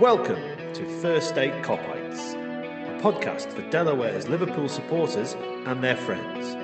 Welcome to First State Kopites, a podcast for Delaware's Liverpool supporters and their friends.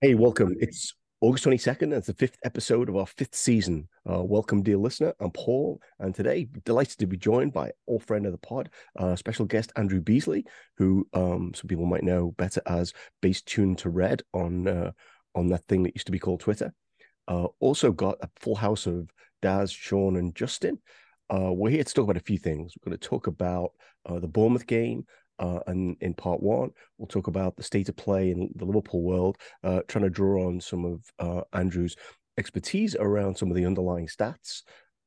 Hey, welcome. It's August 22nd. It's the fifth episode of our fifth season. Uh, welcome, dear listener. I'm Paul, and today, delighted to be joined by old friend of the pod, uh, special guest Andrew Beasley, who um, some people might know better as Bass Tuned to Red on uh, on that thing that used to be called Twitter. Uh, also got a full house of Daz, Sean, and Justin. Uh, we're here to talk about a few things. We're going to talk about uh, the Bournemouth game, uh, and in part one, we'll talk about the state of play in the Liverpool world, uh, trying to draw on some of uh, Andrew's expertise around some of the underlying stats,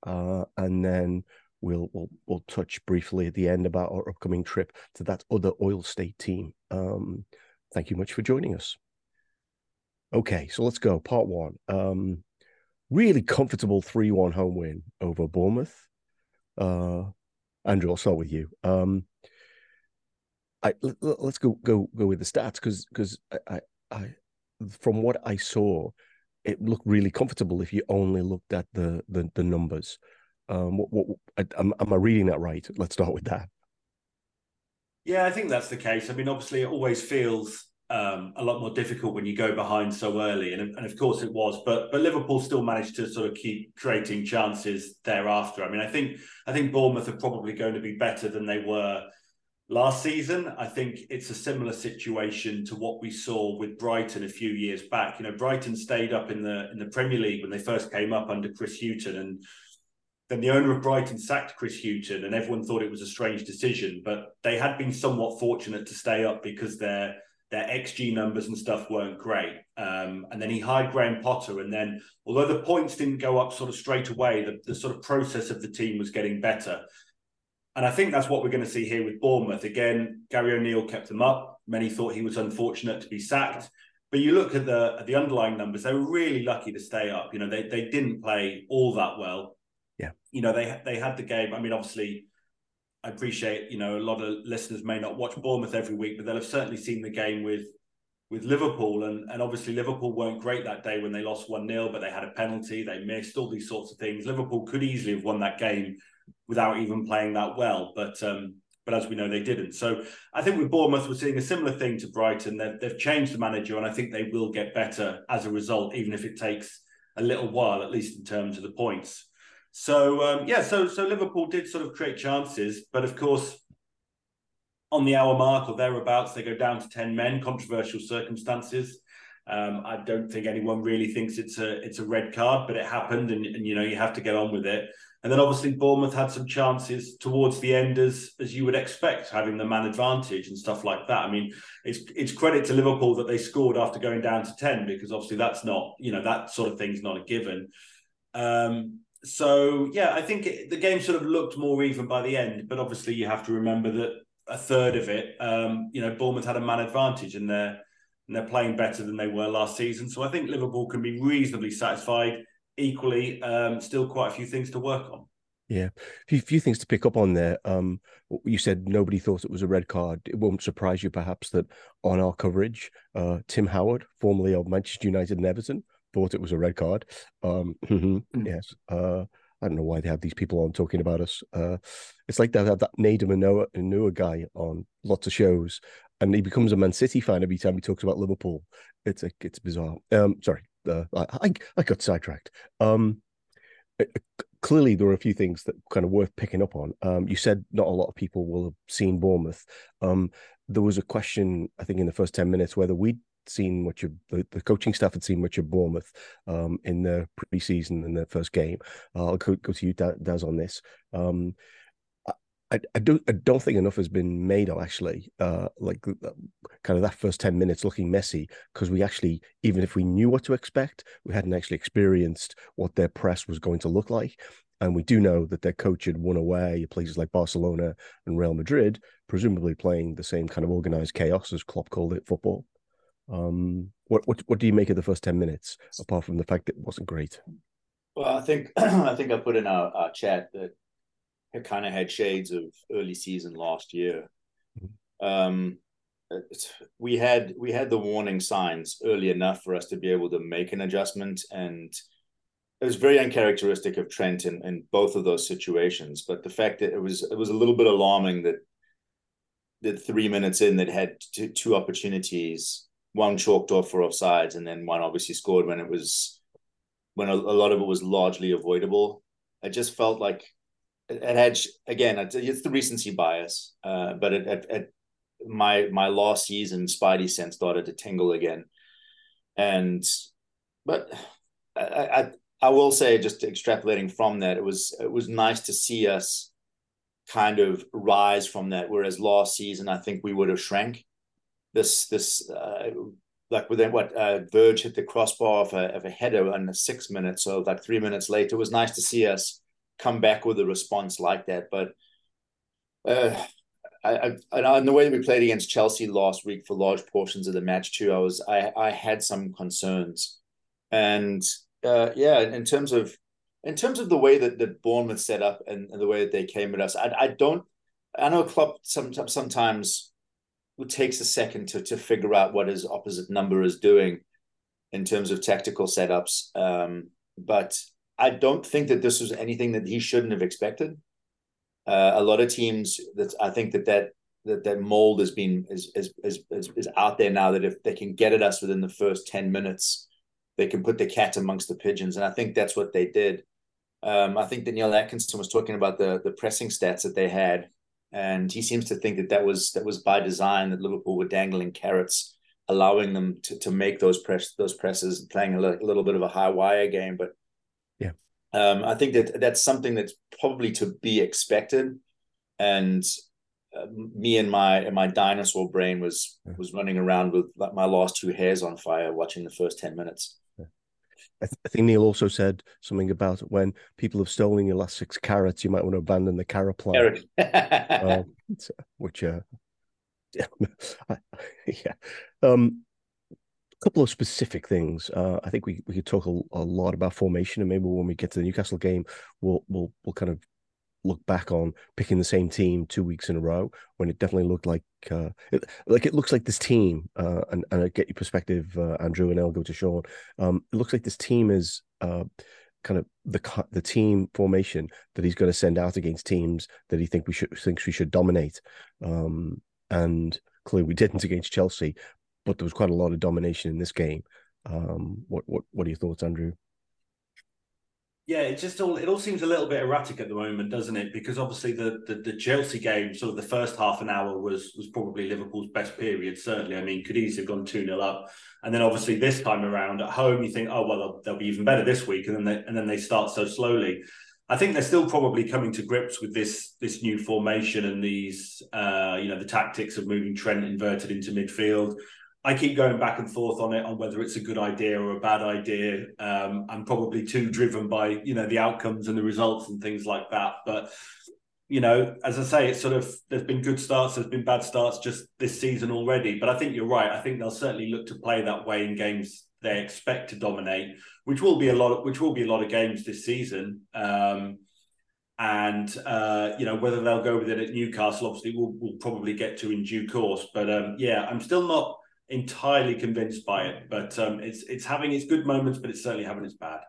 uh, and then we'll, we'll we'll touch briefly at the end about our upcoming trip to that other oil state team. Um, thank you much for joining us. Okay, so let's go. Part one. Um, really comfortable three-one home win over Bournemouth. Uh, Andrew, I'll start with you. Um, I let, us go go go with the stats because because I, I, I from what I saw, it looked really comfortable if you only looked at the the, the numbers. Um, what, what am, am I reading that right? Let's start with that. Yeah, I think that's the case. I mean, obviously, it always feels um, a lot more difficult when you go behind so early, and, and of course it was. But but Liverpool still managed to sort of keep creating chances thereafter. I mean, I think I think Bournemouth are probably going to be better than they were last season. I think it's a similar situation to what we saw with Brighton a few years back. You know, Brighton stayed up in the in the Premier League when they first came up under Chris Hughton, and then the owner of Brighton sacked Chris Hughton, and everyone thought it was a strange decision. But they had been somewhat fortunate to stay up because their their XG numbers and stuff weren't great. Um, and then he hired Graham Potter. And then, although the points didn't go up sort of straight away, the, the sort of process of the team was getting better. And I think that's what we're going to see here with Bournemouth. Again, Gary O'Neill kept them up. Many thought he was unfortunate to be sacked. But you look at the at the underlying numbers; they were really lucky to stay up. You know, they they didn't play all that well. Yeah. You know, they they had the game. I mean, obviously, I appreciate you know a lot of listeners may not watch Bournemouth every week, but they'll have certainly seen the game with with Liverpool. And and obviously Liverpool weren't great that day when they lost one 0 but they had a penalty, they missed all these sorts of things. Liverpool could easily have won that game without even playing that well. But um, but as we know, they didn't. So I think with Bournemouth, we're seeing a similar thing to Brighton. They've, they've changed the manager, and I think they will get better as a result, even if it takes a little while, at least in terms of the points. So um, yeah, so so Liverpool did sort of create chances, but of course, on the hour mark or thereabouts, they go down to ten men. Controversial circumstances. Um, I don't think anyone really thinks it's a it's a red card, but it happened, and, and you know you have to get on with it. And then obviously Bournemouth had some chances towards the end as as you would expect, having the man advantage and stuff like that. I mean, it's it's credit to Liverpool that they scored after going down to 10, because obviously that's not, you know, that sort of thing's not a given. Um, so yeah, I think it, the game sort of looked more even by the end, but obviously you have to remember that a third of it, um, you know, Bournemouth had a man advantage and they're and they're playing better than they were last season. So I think Liverpool can be reasonably satisfied equally um, still quite a few things to work on. Yeah, a few, few things to pick up on there. Um, you said nobody thought it was a red card. It won't surprise you, perhaps, that on our coverage, uh, Tim Howard, formerly of Manchester United and Everton, thought it was a red card. Um, mm. yes, uh, I don't know why they have these people on talking about us. Uh, it's like they have that Nedum Onuoha guy on lots of shows, and he becomes a Man City fan every time he talks about Liverpool. It's a, it's bizarre. Um, sorry, uh, I, I got sidetracked. Um, clearly, there are a few things that kind of worth picking up on. Um, you said not a lot of people will have seen Bournemouth. Um, there was a question, I think, in the first ten minutes whether we'd seen much of the, the coaching staff had seen much of Bournemouth um, in the preseason in the first game. Uh, I'll go, go to you, Daz, on this. Um, I, I don't I don't think enough has been made of actually uh, like uh, kind of that first 10 minutes looking messy because we actually even if we knew what to expect we hadn't actually experienced what their press was going to look like. And we do know that their coach had won away at places like Barcelona and Real Madrid presumably playing the same kind of organized chaos as Klopp called it football. Um, what what what do you make of the first 10 minutes apart from the fact that it wasn't great? Well I think I think I put in our, our chat that it kind of had shades of early season last year. Mm-hmm. Um, we had we had the warning signs early enough for us to be able to make an adjustment and it was very uncharacteristic of Trent in, in both of those situations. But the fact that it was it was a little bit alarming that that three minutes in that had two, two opportunities, one chalked off for offsides, and then one obviously scored when it was when a, a lot of it was largely avoidable. I just felt like it, it had again it's the recency bias, uh, but it, it, it my my last season Spidey sense started to tingle again, and but I, I I will say just extrapolating from that it was it was nice to see us kind of rise from that. Whereas last season I think we would have shrank. This this uh, like within what uh, Verge hit the crossbar of a, of a header in the six minutes, so like three minutes later, it was nice to see us come back with a response like that. But uh, I, I, and the way we played against Chelsea last week for large portions of the match too, I was I I had some concerns, and uh, yeah, in terms of in terms of the way that that Bournemouth set up and, and the way that they came at us, I I don't I know Klopp sometimes sometimes takes a second to to figure out what his opposite number is doing in terms of tactical setups, um, but I don't think that this was anything that he shouldn't have expected. Uh, a lot of teams that I think that that that that mold has been is, is is is out there now that if they can get at us within the first 10 minutes they can put the cat amongst the pigeons. And i think that's what they did. Um, i think daniel atkinson was talking about the the pressing stats that they had. And he seems to think that that was that was by design that liverpool were dangling carrots allowing them to, to make those press those presses playing a, a little bit of a high wire game. But um, I think that that's something that's probably to be expected, and uh, me and my and my dinosaur brain was was running around with like my last two hairs on fire watching the first ten minutes. I, th- I, think Neil also said something about when people have stolen your last six carrots, you might want to abandon the carrot plan. uh, which, uh, yeah, yeah. Um, couple of specific things. Uh, I think we, we could talk a, a, lot about formation, and maybe when we get to the Newcastle game, we'll we'll we'll kind of look back on picking the same team two weeks in a row when it definitely looked like uh, it, like it looks like this team. Uh, and and I get your perspective, uh, Andrew, and I'll go to Sean. Um, it looks like this team is uh, kind of the the team formation that he's going to send out against teams that he think we should thinks we should dominate. Um, and clearly we didn't against Chelsea, but there was quite a lot of domination in this game. Um, what what what are your thoughts, Andrew? Yeah, it just all it all seems a little bit erratic at the moment, doesn't it? Because obviously the, the the, Chelsea game, sort of the first half an hour was was probably Liverpool's best period. Certainly, I mean, could easily have gone two 0 up, and then obviously this time around at home, you think, oh well, they'll, they'll be even better this week, and then they, and then they start so slowly. I think they're still probably coming to grips with this this new formation and these uh, you know the tactics of moving Trent inverted into midfield. I keep going back and forth on it on whether it's a good idea or a bad idea. Um, I'm probably too driven by you know the outcomes and the results and things like that. But you know, as I say, it's sort of there's been good starts, there's been bad starts just this season already. But I think you're right. I think they'll certainly look to play that way in games they expect to dominate, which will be a lot. Of, which will be a lot of games this season. Um, and uh, you know whether they'll go with it at Newcastle, obviously, we'll, we'll probably get to in due course. But um, yeah, I'm still not entirely convinced by it, but um, it's it's having its good moments, but it's certainly having its bad.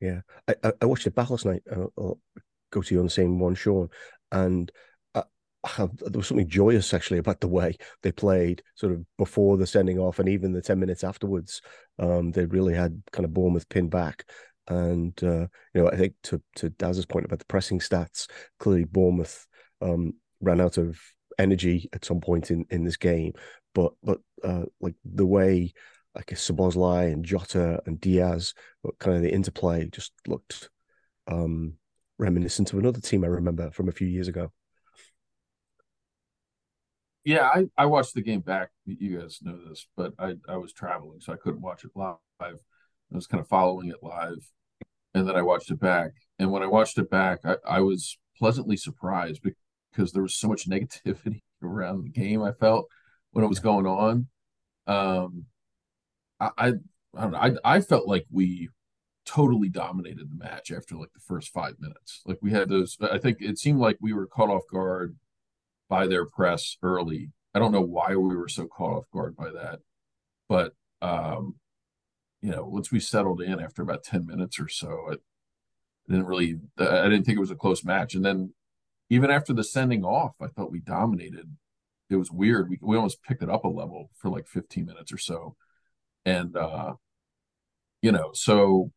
Yeah, I, I watched it back last night. I'll, I'll go to you on the same one, Sean, and I, I, there was something joyous actually about the way they played, sort of before the sending off, and even the ten minutes afterwards. Um, they really had kind of Bournemouth pinned back. And uh, you know, I think to to Daz's point about the pressing stats, clearly Bournemouth um, ran out of energy at some point in in this game, but but uh, like the way I guess Szoboszlai and Jota and Diaz, kind of the interplay just looked um, reminiscent of another team I remember from a few years ago. Yeah, I, I watched the game back. You guys know this, but I, I was traveling, so I couldn't watch it live. I was kind of following it live, and then I watched it back. And when I watched it back, I, I was pleasantly surprised because there was so much negativity around the game. I felt when it was going on. Um, I, I, I don't know. I, I felt like we totally dominated the match after like the first five minutes. Like we had those. I think it seemed like we were caught off guard by their press early, I don't know why we were so caught off guard by that, but um, you know, once we settled in after about ten minutes or so, it didn't really. I didn't think it was a close match, and then even after the sending off, I thought we dominated. It was weird. We we almost picked it up a level for like fifteen minutes or so, and uh, you know, so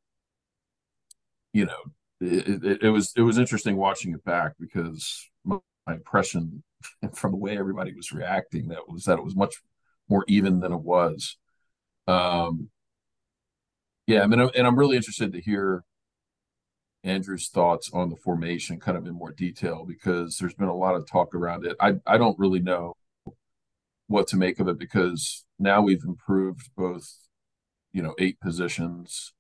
you know, it, it, it was it was interesting watching it back because my, my impression from the way everybody was reacting that was that it was much more even than it was. Um, yeah, I mean, and I'm really interested to hear Andrew's thoughts on the formation kind of in more detail because there's been a lot of talk around it. I I don't really know what to make of it because now we've improved both, you know, eight positions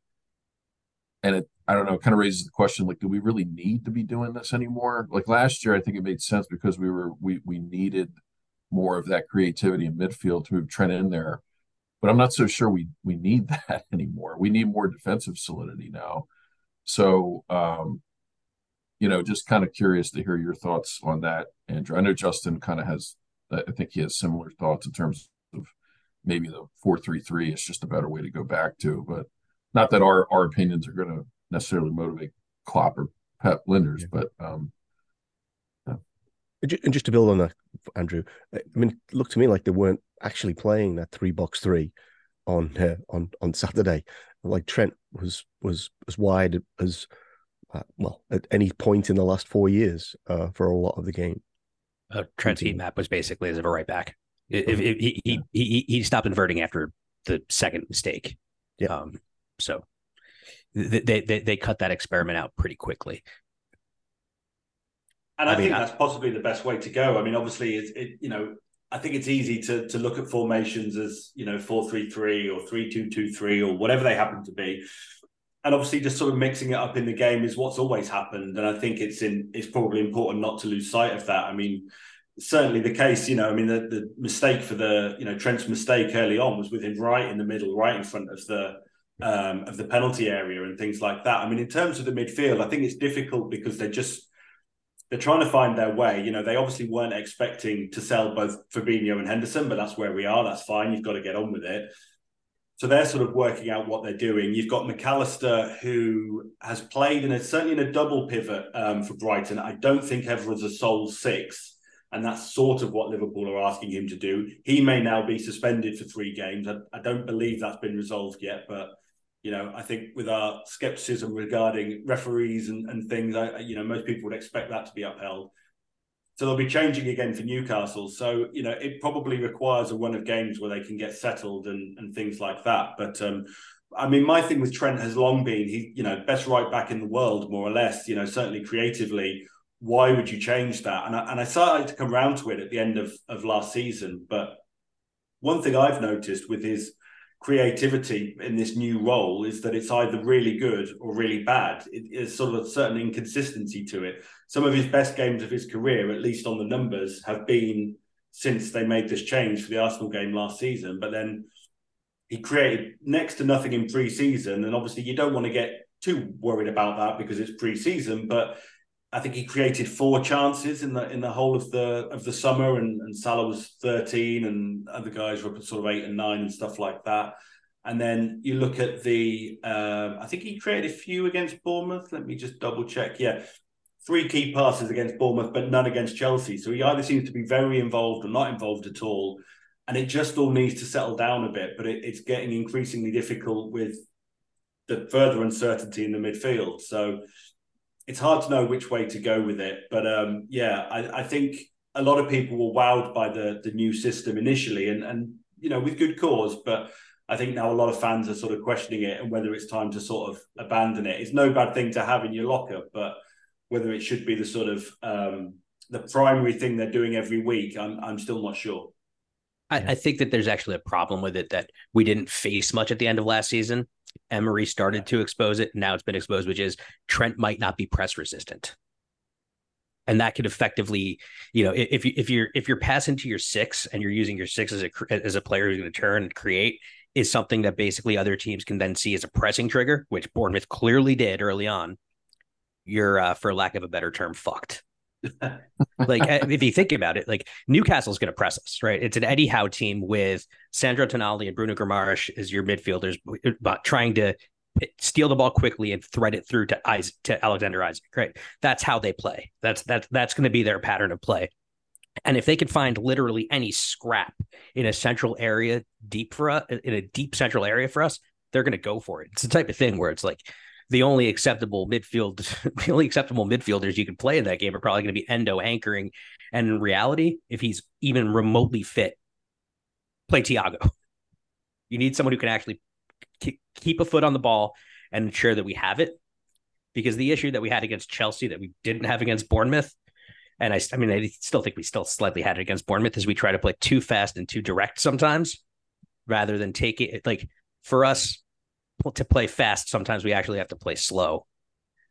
and it I don't know, kind of raises the question like, do we really need to be doing this anymore? Like last year, I think it made sense because we were we we needed more of that creativity in midfield to move Trent in there. But I'm not so sure we we need that anymore. We need more defensive solidity now. So um, you know, just kind of curious to hear your thoughts on that, Andrew. I know Justin kind of has I think he has similar thoughts in terms of maybe the four three three is just a better way to go back to, but not that our our opinions are going to necessarily motivate Klopp or Pep Lijnders, yeah. but um, yeah. and just to build on that, Andrew, I mean, it looked to me like they weren't actually playing that three box three on uh, on on Saturday. Like Trent was was as wide as uh, well at any point in the last four years uh, for a lot of the game. Uh, Trent's heat map was basically as of a right back. If, if, if he, he, he he stopped inverting after the second mistake. Yeah. Um, so they, they they cut that experiment out pretty quickly. And I, I mean, think that's possibly the best way to go. I mean, obviously, it, it you know I think it's easy to to look at formations as you know four three three or three two two three or whatever they happen to be, and obviously just sort of mixing it up in the game is what's always happened. And I think it's in it's probably important not to lose sight of that. I mean, certainly the case. You know, I mean, the the mistake for the you know Trent's mistake early on was with him right in the middle, right in front of the um, of the penalty area and things like that. I mean, in terms of the midfield, I think it's difficult because they're just they're trying to find their way. You know, they obviously weren't expecting to sell both Fabinho and Henderson, but that's where we are. That's fine. You've got to get on with it. So they're sort of working out what they're doing. You've got Mac Allister, who has played in a certainly in a double pivot um, for Brighton. I don't think ever as a sole six, and that's sort of what Liverpool are asking him to do. He may now be suspended for three games. I, I don't believe that's been resolved yet, but you know, I think with our skepticism regarding referees and, and things, I, you know, most people would expect that to be upheld. So they'll be changing again for Newcastle. So, you know, it probably requires a run of games where they can get settled and, and things like that. But um, I mean, my thing with Trent has long been he, you know, best right back in the world, more or less, you know, certainly creatively. Why would you change that? And I, and I started to come around to it at the end of, of last season. But one thing I've noticed with his creativity in this new role is that it's either really good or really bad. It is sort of a certain inconsistency to it. Some of his best games of his career, at least on the numbers, have been since they made this change for the Arsenal game last season. But then he created next to nothing in pre-season, and obviously you don't want to get too worried about that because it's pre-season. But I think he created four chances in the in the whole of the of the summer, and, and Salah was thirteen, and other guys were up at sort of eight and nine and stuff like that. And then you look at the, um, I think he created a few against Bournemouth. Let me just double check. Yeah, three key passes against Bournemouth, but none against Chelsea. So he either seems to be very involved or not involved at all. And it just all needs to settle down a bit. But it, it's getting increasingly difficult with the further uncertainty in the midfield. So it's hard to know which way to go with it. But um, yeah, I, I, think a lot of people were wowed by the the new system initially, and and you know with good cause. But I think now a lot of fans are sort of questioning it and whether it's time to sort of abandon it. It's no bad thing to have in your locker, but whether it should be the sort of um, the primary thing they're doing every week, I'm I'm still not sure. I, I think that there's actually a problem with it that we didn't face much at the end of last season Emery started to expose it. Now it's been exposed, which is Trent might not be press resistant. And that could effectively, you know, if you if you're if you're passing to your six and you're using your six as a as a player who's going to turn and create, is something that basically other teams can then see as a pressing trigger, which Bournemouth clearly did early on. You're, uh, for lack of a better term, fucked. like eh, if you think about it, like Newcastle's going to press us, right? It's an Eddie Howe team with Sandro Tonali and Bruno Guimaraes as your midfielders, but trying to steal the ball quickly and thread it through to Isak, to Alexander Isak. Right, that's how they play. That's that's that's going to be their pattern of play. And if they can find literally any scrap in a central area deep for us, in a deep central area for us, they're going to go for it. It's the type of thing where it's like the only acceptable midfield, the only acceptable midfielders you can play in that game are probably going to be Endo anchoring. And in reality, if he's even remotely fit, play Thiago. You need someone who can actually keep a foot on the ball and ensure that we have it. Because the issue that we had against Chelsea that we didn't have against Bournemouth and I, I mean, I still think we still slightly had it against Bournemouth as we try to play too fast and too direct sometimes, rather than take it like for us to play fast. Sometimes we actually have to play slow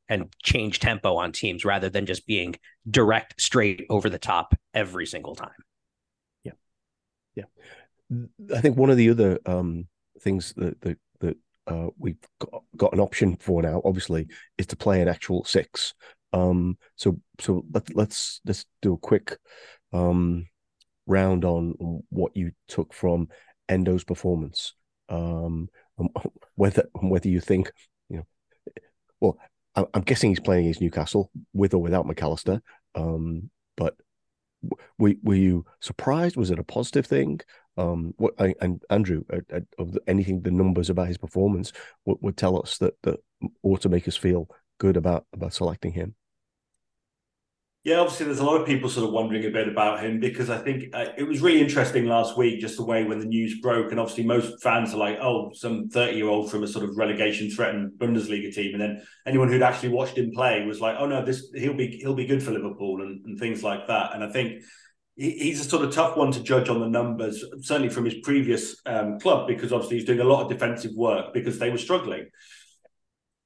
and change tempo on teams rather than just being direct, straight over the top every single time. Yeah, yeah. I think one of the other um, things that that that uh, we've got, got, an option for now, obviously, is to play an actual six. Um, so so let, let's let's do a quick um, round on what you took from Endo's performance. Um, whether whether you think you know, well, I'm guessing he's playing against Newcastle with or without Mac Allister. Um, but were were you surprised? Was it a positive thing? Um, what and Andrew, uh, uh, of anything the numbers about his performance would, would tell us that that ought to make us feel good about about selecting him. Yeah, obviously, there's a lot of people sort of wondering a bit about him because I think uh, it was really interesting last week, just the way when the news broke, and obviously most fans are like, "Oh, some 30 year old from a sort of relegation threatened Bundesliga team," and then anyone who'd actually watched him play was like, "Oh no, this he'll be he'll be good for Liverpool," and, and things like that. And I think he's a sort of tough one to judge on the numbers, certainly from his previous um, club, because obviously he's doing a lot of defensive work because they were struggling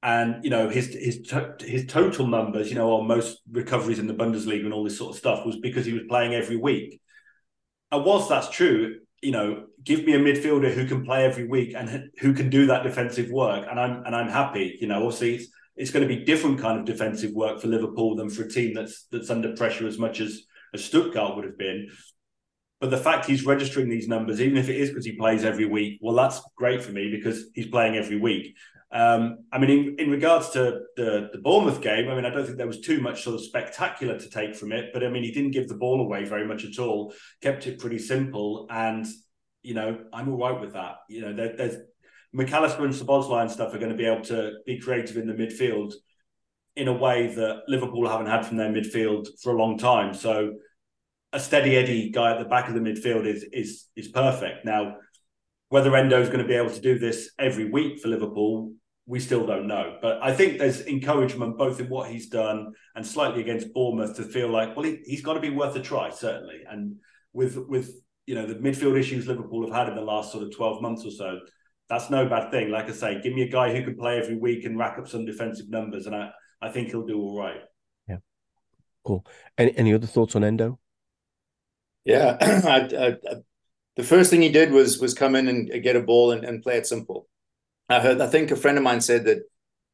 and you know his his his total numbers, you know, on most recoveries in the Bundesliga and all this sort of stuff was because he was playing every week. And whilst that's true, you know, give me a midfielder who can play every week and who can do that defensive work, and I'm and I'm happy. You know, obviously it's it's going to be different kind of defensive work for Liverpool than for a team that's that's under pressure as much as as Stuttgart would have been. But the fact he's registering these numbers, even if it is because he plays every week, well, that's great for me because he's playing every week. Um, I mean, in, in regards to the, the Bournemouth game, I mean, I don't think there was too much sort of spectacular to take from it, but I mean, he didn't give the ball away very much at all, kept it pretty simple. And, you know, I'm all right with that. You know, there, there's Mac Allister and Szoboszlai and stuff are going to be able to be creative in the midfield in a way that Liverpool haven't had from their midfield for a long time. So a steady Eddie guy at the back of the midfield is is is perfect. Now, whether Endo is going to be able to do this every week for Liverpool, we still don't know. But I think there's encouragement both in what he's done and slightly against Bournemouth to feel like, well, he, has got to be worth a try, certainly. And with with you know the midfield issues Liverpool have had in the last sort of 12 months or so, that's no bad thing. Like I say, give me a guy who can play every week and rack up some defensive numbers, and I, I think he'll do all right. Yeah. Cool. Any any other thoughts on Endo? Yeah, I, I, the first thing he did was was come in and get a ball and, and play it simple. I heard. I think a friend of mine said that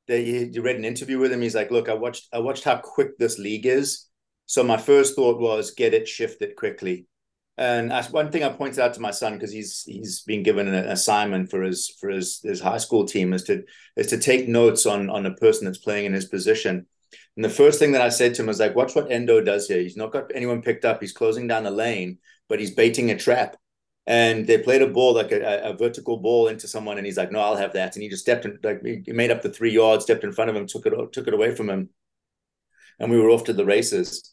that he read an interview with him. He's like, "Look, I watched I watched how quick this league is. So my first thought was get it shifted quickly." And that's one thing I pointed out to my son because he's he's been given an assignment for his for his his high school team is to is to take notes on on a person that's playing in his position. And the first thing that I said to him was like, "Watch what Endo does here. He's not got anyone picked up. He's closing down the lane, but he's baiting a trap." And they played a ball like a, a, vertical ball into someone and he's like no i'll have that. And he just stepped in like he made up the three yards stepped in front of him took it took it away from him and we were off to the races.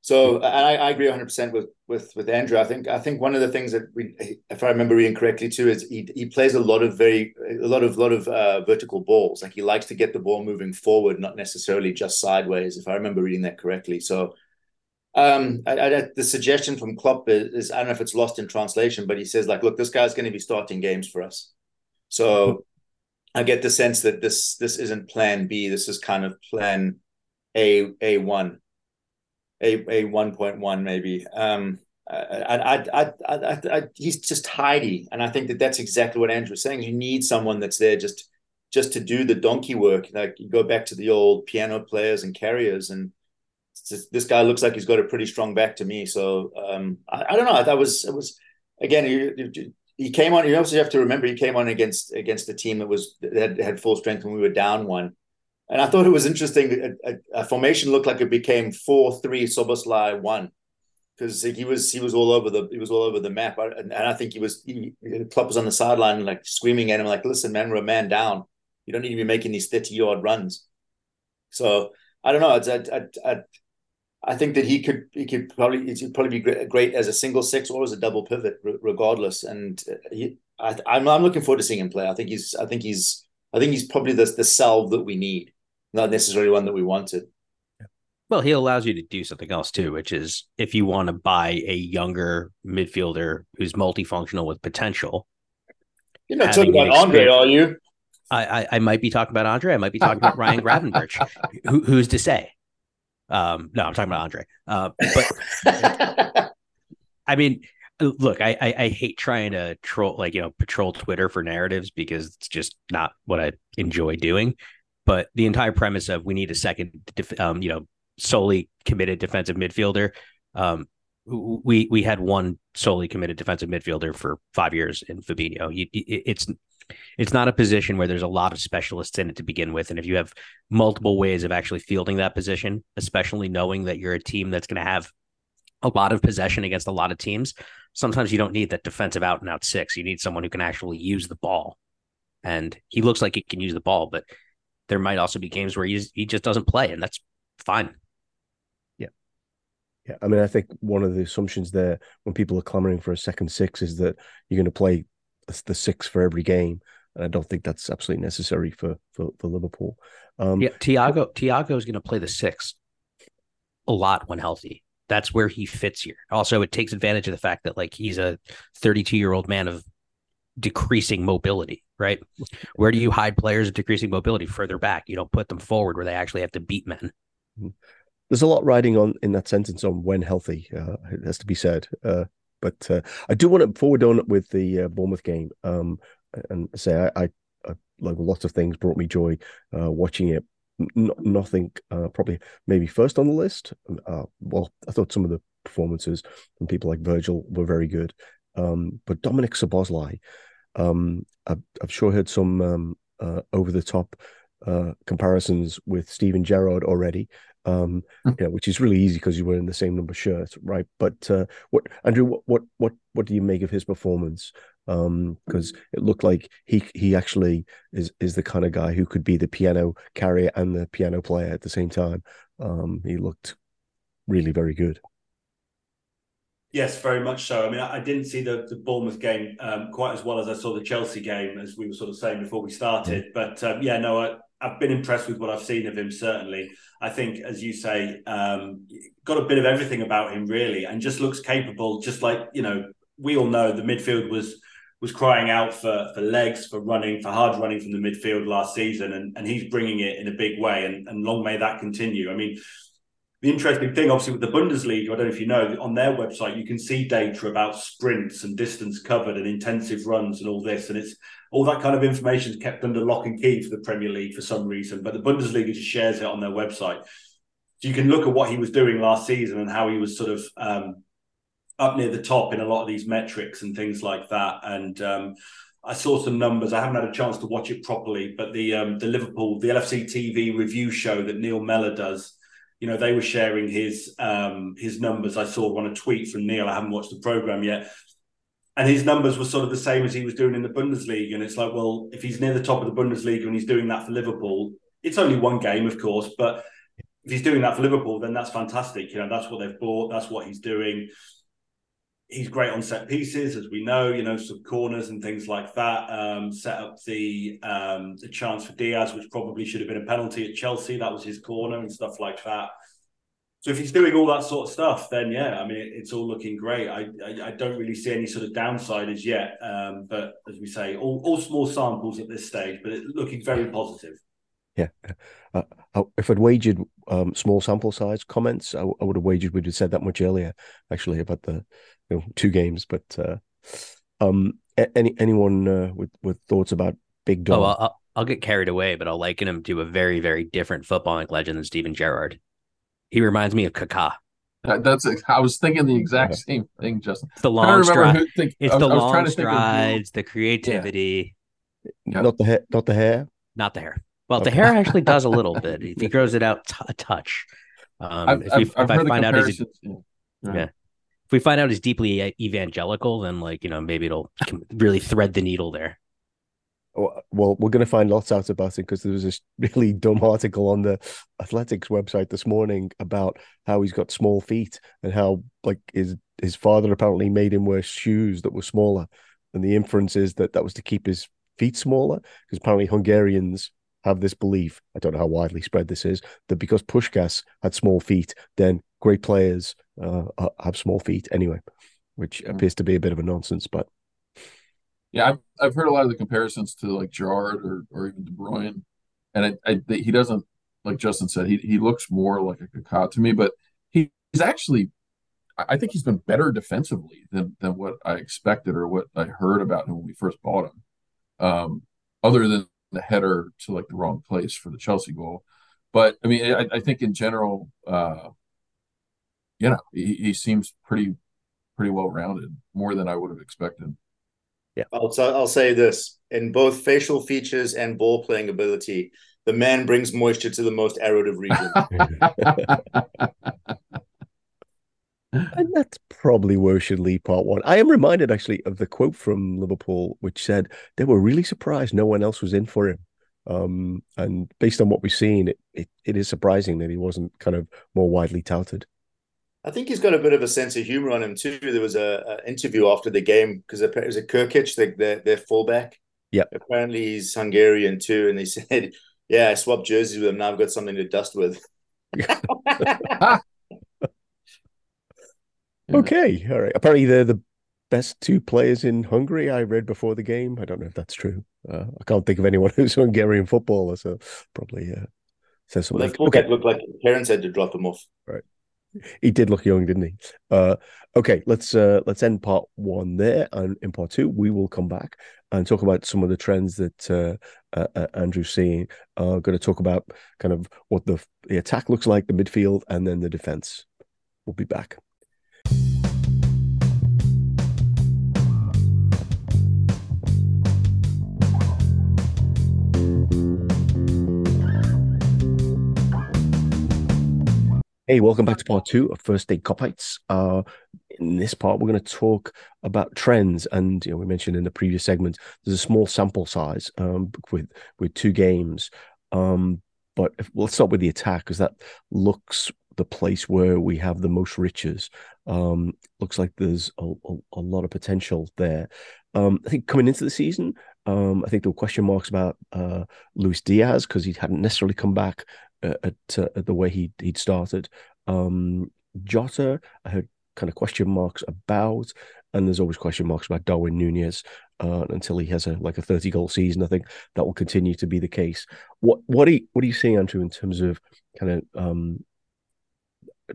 So I, I agree 100% with with with andrew. I think i think one of the things that we if i remember reading correctly too is he, he plays a lot of very a lot of lot of uh, vertical balls. Like he likes to get the ball moving forward not necessarily just sideways if i remember reading that correctly. So um, I, I, the suggestion from Klopp is, is, I don't know if it's lost in translation, but he says like, look, this guy's going to be starting games for us. So I get the sense that this this isn't Plan B. This is kind of Plan A A one, A A one point one maybe. Um, I, I, I, I, he's just tidy, and I think that that's exactly what Andrew was saying. You need someone that's there just just to do the donkey work. Like you go back to the old piano players and carriers, and just, this guy looks like he's got a pretty strong back to me. So um, I, I, don't know. That was it was again. He, he came on. You also have to remember he came on against against a team that was that had, full strength when we were down one. And I thought it was interesting. A, a, a formation looked like it became four three Szoboszlai one because he was he was all over the he was all over the map. And, and I think he was he, Klopp was on the sideline like screaming at him like, "Listen, man, we're a man down. You don't need to be making these thirty yard runs." So I don't know. It's, I, I, I, I think that he could he could probably he'd probably be great, as a single six or as a double pivot, regardless. And uh, he, I, I'm I'm looking forward to seeing him play. I think he's I think he's I think he's probably the the salve that we need, not necessarily one that we wanted. Well, he allows you to do something else too, which is if you want to buy a younger midfielder who's multifunctional with potential. You're not talking about Andre, are you? I, I, I might be talking about Andre. I might be talking about Ryan Gravenberch. Who, who's to say? Um, no, I'm talking about Andre. Uh, but I mean, look, I, I, I hate trying to troll like you know patrol Twitter for narratives because it's just not what I enjoy doing. But the entire premise of we need a second, um, you know, solely committed defensive midfielder. Um, we we had one solely committed defensive midfielder for five years in Fabinho. It's it's not a position where there's a lot of specialists in it to begin with. And if you have multiple ways of actually fielding that position, especially knowing that you're a team that's going to have a lot of possession against a lot of teams, sometimes you don't need that defensive out and out six. You need someone who can actually use the ball. And he looks like he can use the ball, but there might also be games where he, he just doesn't play, and that's fine. Yeah. Yeah. I mean, I think one of the assumptions there when people are clamoring for a second six is that you're going to play the six for every game. And I don't think that's absolutely necessary for for, for Liverpool. Um, yeah, Thiago Thiago is going to play the six a lot when healthy. That's where he fits here. Also, it takes advantage of the fact that like he's a 32 year old man of decreasing mobility, right? Where do you hide players of decreasing mobility? Further back. You don't put them forward where they actually have to beat men. Mm-hmm. There's a lot riding on in that sentence on when healthy. Uh, it has to be said. Uh, but uh, I do want to forward on with the uh, Bournemouth game um, and say I, I, I, like lots of things brought me joy uh, watching it. N- nothing uh, probably maybe first on the list. Uh, well, I thought some of the performances from people like Virgil were very good, um, but Dominic Szoboszlai, um, I've, I've, sure heard some um, uh, over the top comparisons with Steven Gerrard already um, hmm. you know, which is really easy because you were in the same number shirt, right? But uh, what Andrew, what what what what do you make of his performance? Um, because it looked like he he actually is is the kind of guy who could be the piano carrier and the piano player at the same time. Um, he looked really very good. Yes, very much so. I mean, I didn't see the, the Bournemouth game um, quite as well as I saw the Chelsea game, as we were sort of saying before we started. But um, yeah, no, I, I've been impressed with what I've seen of him. Certainly, I think, as you say, um, got a bit of everything about him really, and just looks capable. Just like you know, we all know the midfield was was crying out for for legs, for running, for hard running from the midfield last season, and and he's bringing it in a big way, and and long may that continue. I mean. The interesting thing, obviously, with the Bundesliga, I don't know if you know, on their website, you can see data about sprints and distance covered and intensive runs and all this. And it's all that kind of information is kept under lock and key for the Premier League for some reason, but the Bundesliga just shares it on their website. So you can look at what he was doing last season and how he was sort of um, up near the top in a lot of these metrics and things like that. And um, I saw some numbers. I haven't had a chance to watch it properly, but the um, the Liverpool, the LFC TV review show that Neil Mellor does, you know, they were sharing his um, his numbers. I saw one a tweet from Neil. I haven't watched the program yet, and his numbers were sort of the same as he was doing in the Bundesliga. And it's like, well, if he's near the top of the Bundesliga and he's doing that for Liverpool, it's only one game, of course, but if he's doing that for Liverpool, then that's fantastic. You know, that's what they've bought, that's what he's doing. He's great on set pieces, as we know, you know, some corners and things like that. Um, set up the um, the chance for Diaz, which probably should have been a penalty at Chelsea. That was his corner and stuff like that. So if he's doing all that sort of stuff, then yeah, I mean, it's all looking great. I, I, I don't really see any sort of downside as yet. Um, but as we say, all, all small samples at this stage, but it's looking very positive. Yeah. Uh, uh, if I'd wagered um, small sample size comments, I, I, would have wagered we'd have said that much earlier, actually, about the you know, two games. But uh, um, any anyone uh, with with thoughts about Big Dom? Oh, I'll, I'll, get carried away, but I'll liken him to a very very different footballing legend than Steven Gerrard He reminds me of Kaká. That, that's I was thinking the exact same thing, Justin. It's the I don't long remember stride. think, It's I was- the I long trying to think of who- strides, the creativity, Yep. Not the hair. Not the hair. not the hair. Well, the hair actually does a little bit if he grows it out t- a touch. Um, I've, if, we, I've, if I've I find out he's. Yeah. Yeah. if we find out he's deeply evangelical, then like you know maybe it'll really thread the needle there. Well, well, we're going to find lots out about it because there was this really dumb article on the Athletic's website this morning about how he's got small feet and how like his his father apparently made him wear shoes that were smaller, and the inference is that that was to keep his feet smaller because apparently Hungarians have this belief. I don't know how widely spread this is that because Puskás had small feet, then great players uh, have small feet anyway, which appears to be a bit of a nonsense, but. Yeah, I've I've heard a lot of the comparisons to like Gerrard or or even De Bruyne, and I, I he doesn't like Justin said he he looks more like a Kaká to me, but he, he's actually I I think he's been better defensively than than what I expected or what I heard about him when we first bought him. Um, other than the header to like the wrong place for the Chelsea goal, but I mean I, I think in general, uh, you know, he, he seems pretty pretty well rounded, more than I would have expected. Yeah, I'll, t- I'll say this in both facial features and ball playing ability, the man brings moisture to the most arid of regions. And that's probably where we should leave part one. I am reminded actually of the quote from Liverpool, which said they were really surprised no one else was in for him. Um, and based on what we've seen, it, it, it is surprising that he wasn't kind of more widely touted. I think he's got a bit of a sense of humor on him too. There was a, a interview after the game because it was a Kerkez, the, their their fullback. Yeah. Apparently he's Hungarian too, and he said, "Yeah, I swapped jerseys with him. Now I've got something to dust with." Okay, all right. Apparently, they're the best two players in Hungary. I read before the game. I don't know if that's true. Uh, I can't think of anyone who's Hungarian footballer, so probably uh, says Well, something. the fullback Okay, looked like parents had to drop him off. Right, he did look young, didn't he? Uh, okay, let's uh, let's end part one there, and in part two we will come back and talk about some of the trends that uh, uh, uh, Andrew's seeing. Uh, going to talk about kind of what the the attack looks like, the midfield, and then the defense. We'll be back. Hey, welcome back to part two of First Aid Kopites. Uh, in this part, we're going to talk about trends, and you know, we mentioned in the previous segment there's a small sample size um, with with two games. Um, but if, let's start with the attack because that looks the place where we have the most riches. Um, looks like there's a, a, a lot of potential there. Um, I think coming into the season, um, I think there were question marks about uh, Luis Diaz because he hadn't necessarily come back at, uh, at the way he he'd started. Um, Jota, I heard kind of question marks about, and there's always question marks about Darwin Nunez uh, until he has a like a 30 goal season. I think that will continue to be the case. What what are you, what are you seeing, Andrew, in terms of kind of um,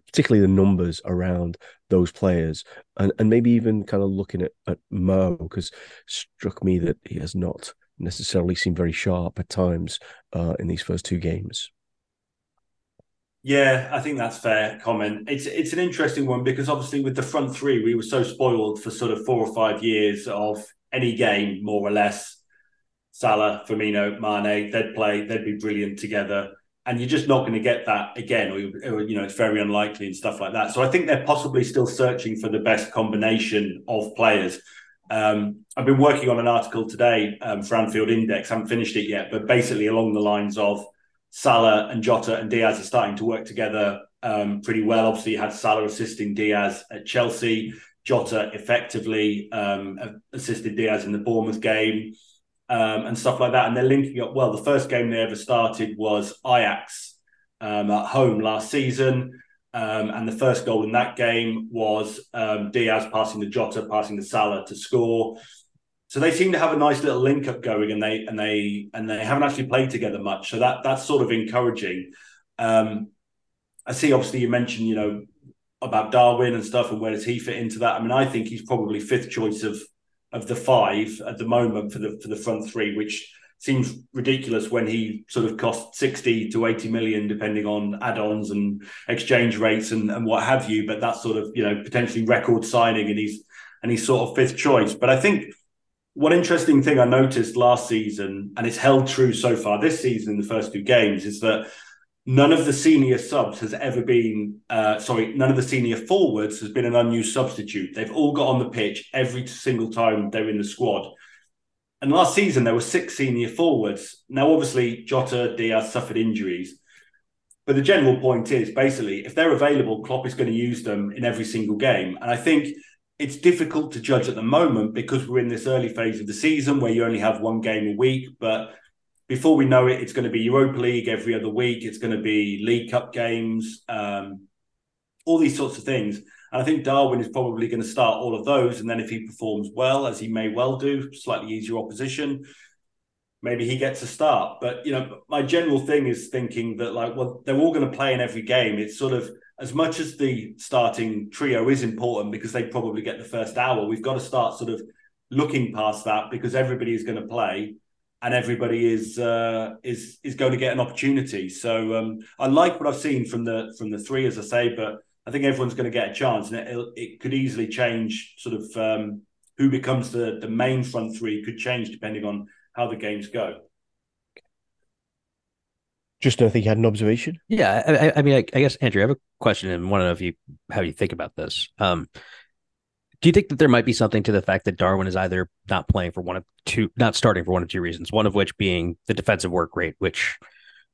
particularly the numbers around those players, and and maybe even kind of looking at at Mo because struck me that he has not necessarily seemed very sharp at times uh, in these first two games. Yeah, I think that's fair comment. It's it's an interesting one because obviously with the front three, we were so spoiled for sort of four or five years of any game, more or less. Salah, Firmino, Mane, they'd play, they'd be brilliant together. And you're just not going to get that again, or, or, you know, it's very unlikely and stuff like that. So I think they're possibly still searching for the best combination of players. Um, I've been working on an article today um, for Anfield Index. I haven't finished it yet, but basically along the lines of Salah and Jota and Diaz are starting to work together um, pretty well. Obviously, you had Salah assisting Diaz at Chelsea. Jota effectively um, assisted Diaz in the Bournemouth game um, and stuff like that. And they're linking up well. The first game they ever started was Ajax um, at home last season. Um, and the first goal in that game was um, Diaz passing to Jota, passing to Salah to score. So they seem to have a nice little link up going, and they and they and they haven't actually played together much. So that that's sort of encouraging. Um, I see. Obviously, you mentioned you know about Darwin and stuff, and where does he fit into that? I mean, I think he's probably fifth choice of of the five at the moment for the for the front three, which seems ridiculous when he sort of cost 60 to 80 million depending on add-ons and exchange rates and, and what have you but that's sort of you know potentially record signing and he's and he's sort of fifth choice but i think one interesting thing i noticed last season and it's held true so far this season in the first two games is that none of the senior subs has ever been uh, sorry none of the senior forwards has been an unused substitute they've all got on the pitch every single time they're in the squad and last season, there were six senior forwards. Now, obviously, Jota, Diaz suffered injuries. But the general point is basically, if they're available, Klopp is going to use them in every single game. And I think it's difficult to judge at the moment because we're in this early phase of the season where you only have one game a week. But before we know it, it's going to be Europa League every other week. It's going to be League Cup games, um, all these sorts of things. And I think Darwin is probably going to start all of those. And then if he performs well, as he may well do, slightly easier opposition, maybe he gets a start. But, you know, my general thing is thinking that, like, well, they're all going to play in every game. It's sort of as much as the starting trio is important because they probably get the first hour, we've got to start sort of looking past that because everybody is going to play and everybody is uh, is is going to get an opportunity. So um, I like what I've seen from the from the three, as I say, but I think everyone's going to get a chance, and it, it could easily change. Sort of um, who becomes the the main front three could change depending on how the games go. Justin, I think you had an observation. Yeah, I, I mean, I, I, guess Andrew, I have a question, and want to know if you how you think about this. Um, do you think that there might be something to the fact that Darwin is either not playing for one of two, not starting for one of two reasons? One of which being the defensive work rate, which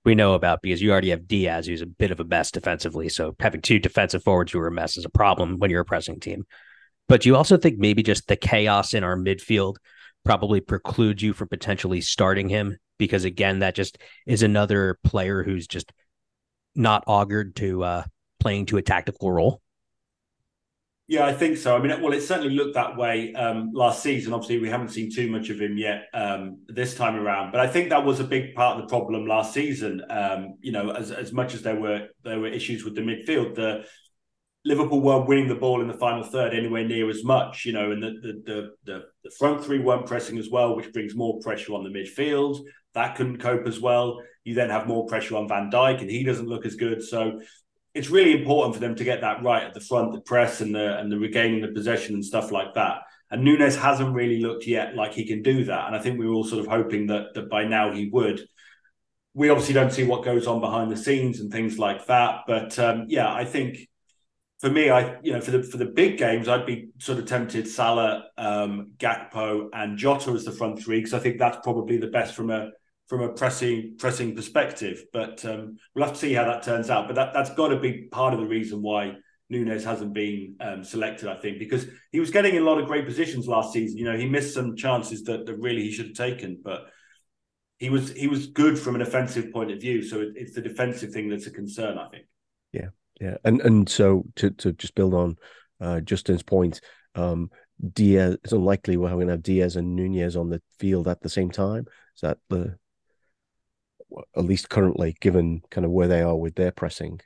we know about because you already have Diaz, who's a bit of a mess defensively. So having two defensive forwards who are a mess is a problem when you're a pressing team. But you also think maybe just the chaos in our midfield probably precludes you from potentially starting him because again, that just is another player who's just not augured to uh, playing to a tactical role. Yeah, I think so. I mean, well, it certainly looked that way um, last season. Obviously, we haven't seen too much of him yet um, this time around, but I think that was a big part of the problem last season. Um, you know, as as much as there were there were issues with the midfield, the Liverpool weren't winning the ball in the final third anywhere near as much. You know, and the the the, the, the front three weren't pressing as well, which brings more pressure on the midfield. That couldn't cope as well. You then have more pressure on Van Dijk, and he doesn't look as good. So it's really important for them to get that right at the front, the press and the and the regaining the possession and stuff like that. And Nunez hasn't really looked yet like he can do that. And I think we were all sort of hoping that that by now he would. We obviously don't see what goes on behind the scenes and things like that. But um, yeah, I think for me, I you know for the for the big games, I'd be sort of tempted Salah, um, Gakpo, and Jota as the front three because I think that's probably the best from a from a pressing pressing perspective. But um, we'll have to see how that turns out. But that that's got to be part of the reason why Nunez hasn't been um, selected. I think because he was getting in a lot of great positions last season. You know, he missed some chances that, that really he should have taken, but. He was he was good from an offensive point of view, so it, it's the defensive thing that's a concern, I think. Yeah, yeah, and and so to to just build on uh, Justin's point, um, Diaz it's unlikely we're going to have Diaz and Nunez on the field at the same time. Is that the at least currently, given kind of where they are with their pressing.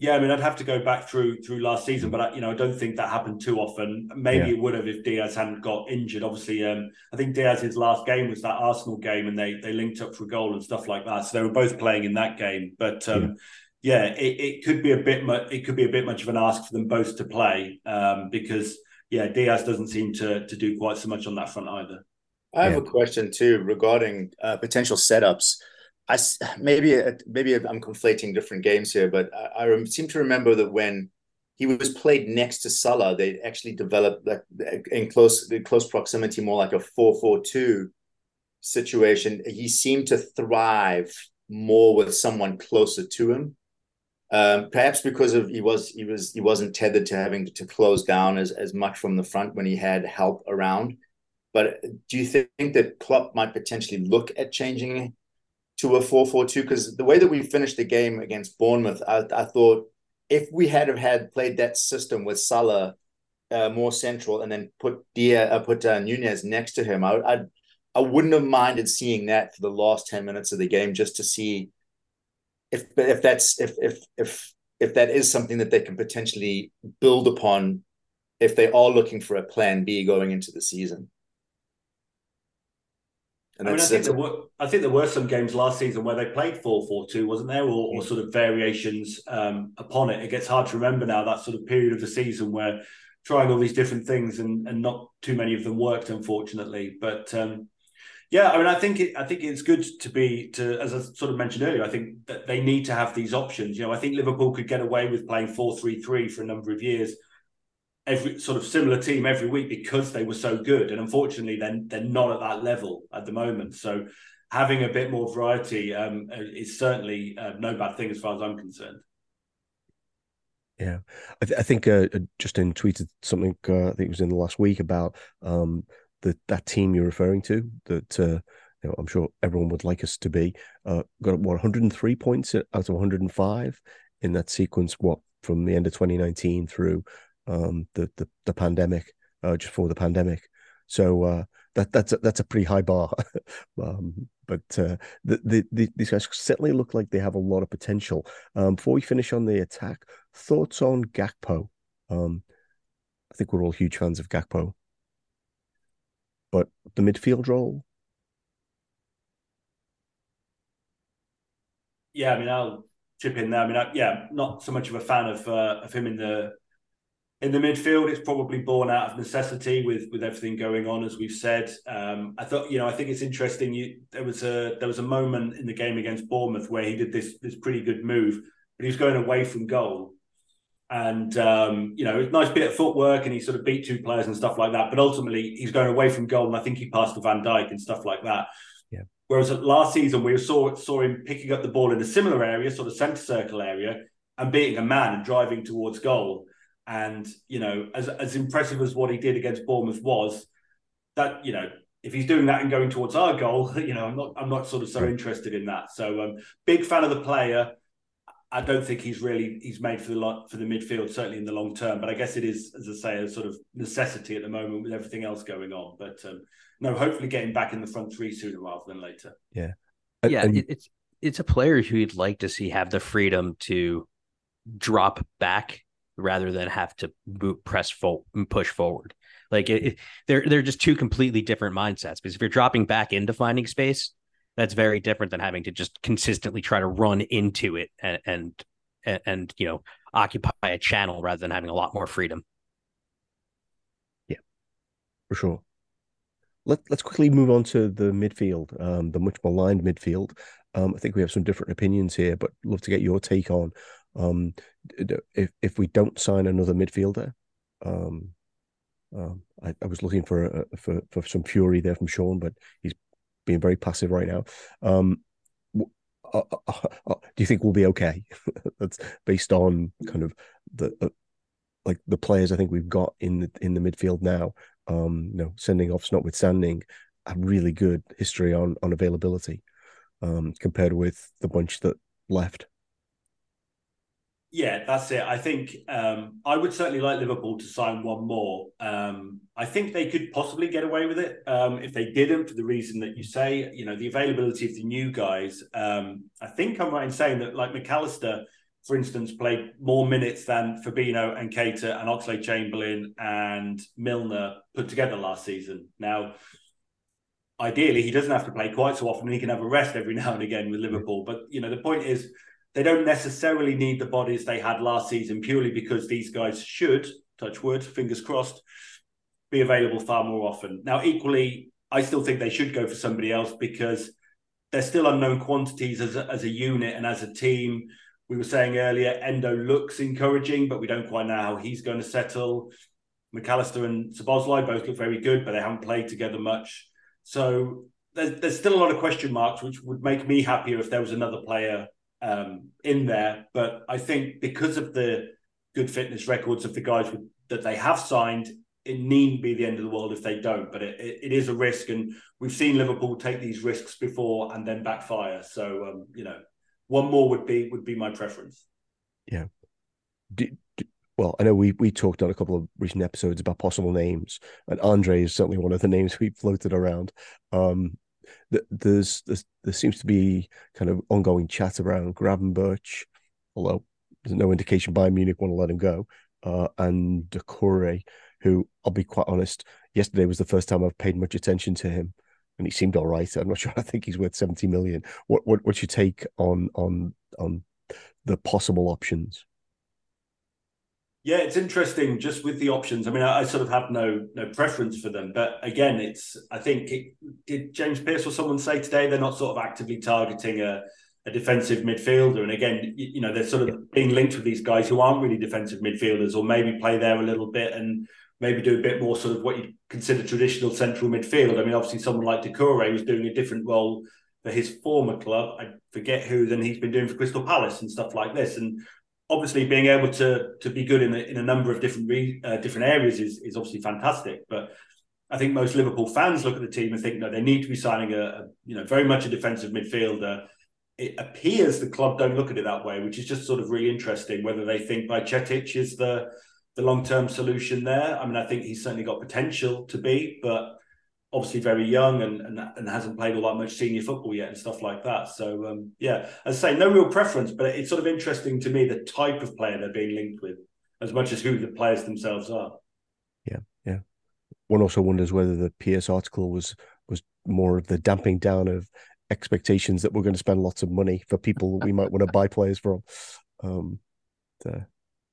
Yeah, I mean, I'd have to go back through through last season, but I, you know, I don't think that happened too often. Maybe yeah. it would have if Diaz hadn't got injured. Obviously, um, I think Diaz's last game was that Arsenal game, and they they linked up for a goal and stuff like that. So they were both playing in that game. But um, yeah, yeah it, it, could be a bit much. It could be a bit much of an ask for them both to play um, because yeah, Diaz doesn't seem to to do quite so much on that front either. I have yeah. a question too regarding uh, potential setups. I maybe maybe I'm conflating different games here, but I, I, seem to remember that when he was played next to Salah, they actually developed that in close close proximity, more like a four four two situation. He seemed to thrive more with someone closer to him. Um, perhaps because of he was he was he wasn't tethered to having to close down as, as much from the front when he had help around. But do you think that Klopp might potentially look at changing to a 4-4-2? Because the way that we finished the game against Bournemouth, I, I thought if we had have had played that system with Salah uh, more central and then put Dia, uh, put uh, Nunez next to him, I, I I wouldn't have minded seeing that for the last 10 minutes of the game just to see if if that's if if if if that is something that they can potentially build upon if they are looking for a plan B going into the season. I mean, I think there were I think there were some games last season where they played 4-4-2, wasn't there, or, or sort of variations um, upon it. It gets hard to remember now that sort of period of the season where trying all these different things and, and not too many of them worked, unfortunately. But um, yeah, I mean, I think it, I think it's good to be to as I sort of mentioned earlier. I think that they need to have these options. You know, I think Liverpool could get away with playing four three three for a number of years, every sort of similar team every week because they were so good. And unfortunately, then they're, they're not at that level at the moment. So having a bit more variety um, is certainly uh, no bad thing as far as I'm concerned. Yeah, I, th- I think uh, uh Justin tweeted something. Uh, I think it was in the last week about um, the that team you're referring to. That uh, you know, I'm sure everyone would like us to be. Uh, got what 103 points out of 105 in that sequence. What from the end of 2019 through um, the, the the pandemic, uh, just before the pandemic. So uh, that that's a, that's a pretty high bar. um, but uh, the, the, the, these guys certainly look like they have a lot of potential. Um, before we finish on the attack, thoughts on Gakpo? Um, I think we're all huge fans of Gakpo, but the midfield role. Yeah, I mean, I'll chip in there. I mean, I, yeah, not so much of a fan of uh, of him in the in the midfield, it's probably born out of necessity with with everything going on, as we've said. Um, I thought, you know, I think it's interesting. You, there was a there was a moment in the game against Bournemouth where he did this this pretty good move, but he was going away from goal, and um, you know, nice bit of footwork, and he sort of beat two players and stuff like that. But ultimately, he's going away from goal, and I think he passed to Van Dijk and stuff like that. Yeah. Whereas last season, we saw saw him picking up the ball in a similar area, sort of centre circle area, and beating a man and driving towards goal. And you know, as as impressive as what he did against Bournemouth was, that you know, if he's doing that and going towards our goal, you know, I'm not I'm not sort of so interested in that. So um, big fan of the player. I don't think he's really he's made for the lot for the midfield certainly in the long term. But I guess it is, as I say, a sort of necessity at the moment with everything else going on. But um, no, hopefully getting back in the front three sooner rather than later. Yeah, yeah, and, it's it's a player who you'd like to see have the freedom to drop back rather than have to boot, press full push forward. Like it, it, they're they're just two completely different mindsets. Because if you're dropping back into finding space, that's very different than having to just consistently try to run into it and and and, you know occupy a channel rather than having a lot more freedom. Yeah, for sure. Let, let's quickly move on to the midfield, um, the much maligned midfield. Um, I think we have some different opinions here, but love to get your take on um, if if we don't sign another midfielder, um, um, I, I, was looking for for for some fury there from Sean, but he's being very passive right now. Um, uh, uh, uh, uh, do you think we'll be okay? That's based on kind of the like the players I think we've got in the in the midfield now. Um, you know, sending offs notwithstanding, a really good history on on availability um, compared with the bunch that left. Yeah, that's it. I think um, I would certainly like Liverpool to sign one more. Um, I think they could possibly get away with it um, if they didn't, for the reason that you say. You know, the availability of the new guys. Um, I think I'm right in saying that, like Mac Allister, for instance, played more minutes than Fabinho and Keita and Oxlade-Chamberlain and Milner put together last season. Now, ideally, he doesn't have to play quite so often. And he can have a rest every now and again with Liverpool. But you know, the point is they don't necessarily need the bodies they had last season purely because these guys should, touch wood, fingers crossed, be available far more often. Now, equally, I still think they should go for somebody else because they're still unknown quantities as a, as a unit and as a team. We were saying earlier, Endo looks encouraging, but we don't quite know how he's going to settle. Mac Allister and Szoboszlai both look very good, but they haven't played together much. So there's, there's still a lot of question marks, which would make me happier if there was another player um, in there. But I think because of the good fitness records of the guys with, that they have signed, it needn't be the end of the world if they don't. But it, it, it is a risk, and we've seen Liverpool take these risks before and then backfire. So um, you know, one more would be would be my preference. Yeah. Do, do, well, I know we we talked on a couple of recent episodes about possible names, and Andre is certainly one of the names we floated around. Um, there's, there seems to be kind of ongoing chat around Gravenberch, although there's no indication Bayern Munich want to let him go, uh, and Doucouré, who I'll be quite honest, yesterday was the first time I've paid much attention to him. and he seemed all right. I'm not sure. I think he's worth 70 million. What what what's your take on on on the possible options? Yeah, it's interesting just with the options. I mean, I, I, sort of have no no preference for them, but again, it's I think it, did James Pearce or someone say today they're not sort of actively targeting a, a defensive midfielder, and again, you, you know, they're sort of being linked with these guys who aren't really defensive midfielders, or maybe play there a little bit and maybe do a bit more sort of what you consider traditional central midfield. I mean, obviously, someone like Doucouré was doing a different role for his former club. I forget who. Then he's been doing for Crystal Palace and stuff like this, and obviously being able to to be good in a, in a number of different re, uh, different areas is is obviously fantastic. But I think most Liverpool fans look at the team and think, no, they need to be signing a, a you know very much a defensive midfielder. It appears the club don't look at it that way, which is just sort of really interesting. Whether they think Bajcetic is the the long term solution there. I mean, I think he's certainly got potential to be, but obviously very young and, and, and hasn't played all that much senior football yet and stuff like that. So um, yeah, as I say, no real preference, but it's sort of interesting to me the type of player they're being linked with, as much as who the players themselves are. Yeah, yeah. One also wonders whether the PS article was was more of the damping down of expectations that we're going to spend lots of money for people we might want to buy players from. Um, the,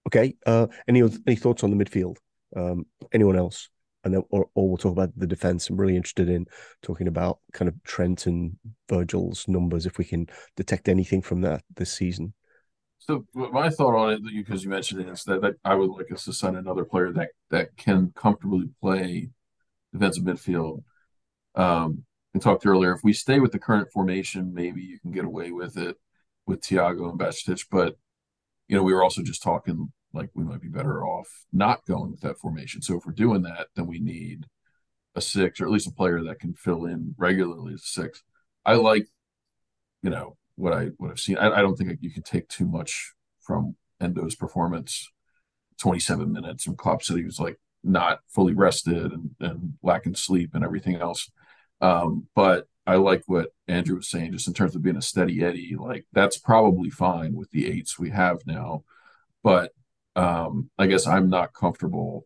okay. Uh, any any thoughts on the midfield? Um, anyone else? And then or, or we'll talk about the defense. I'm really interested in talking about kind of Trent and Virgil's numbers if we can detect anything from that this season. So my thought on it, because you mentioned it, is that I would like us to sign another player that that can comfortably play defensive midfield. Um, we talked earlier, if we stay with the current formation, maybe you can get away with it with Thiago and Bajcetic. But you know, we were also just talking like we might be better off not going with that formation. So if we're doing that, then we need a six or at least a player that can fill in regularly as a six. I like, you know, what I what I've seen. I, I don't think you can take too much from Endo's performance. 27 minutes and Klopp said he was like not fully rested and, and lacking sleep and everything else. Um, but I like what Andrew was saying, just in terms of being a steady Eddie, like that's probably fine with the eights we have now. But um, I guess I'm not comfortable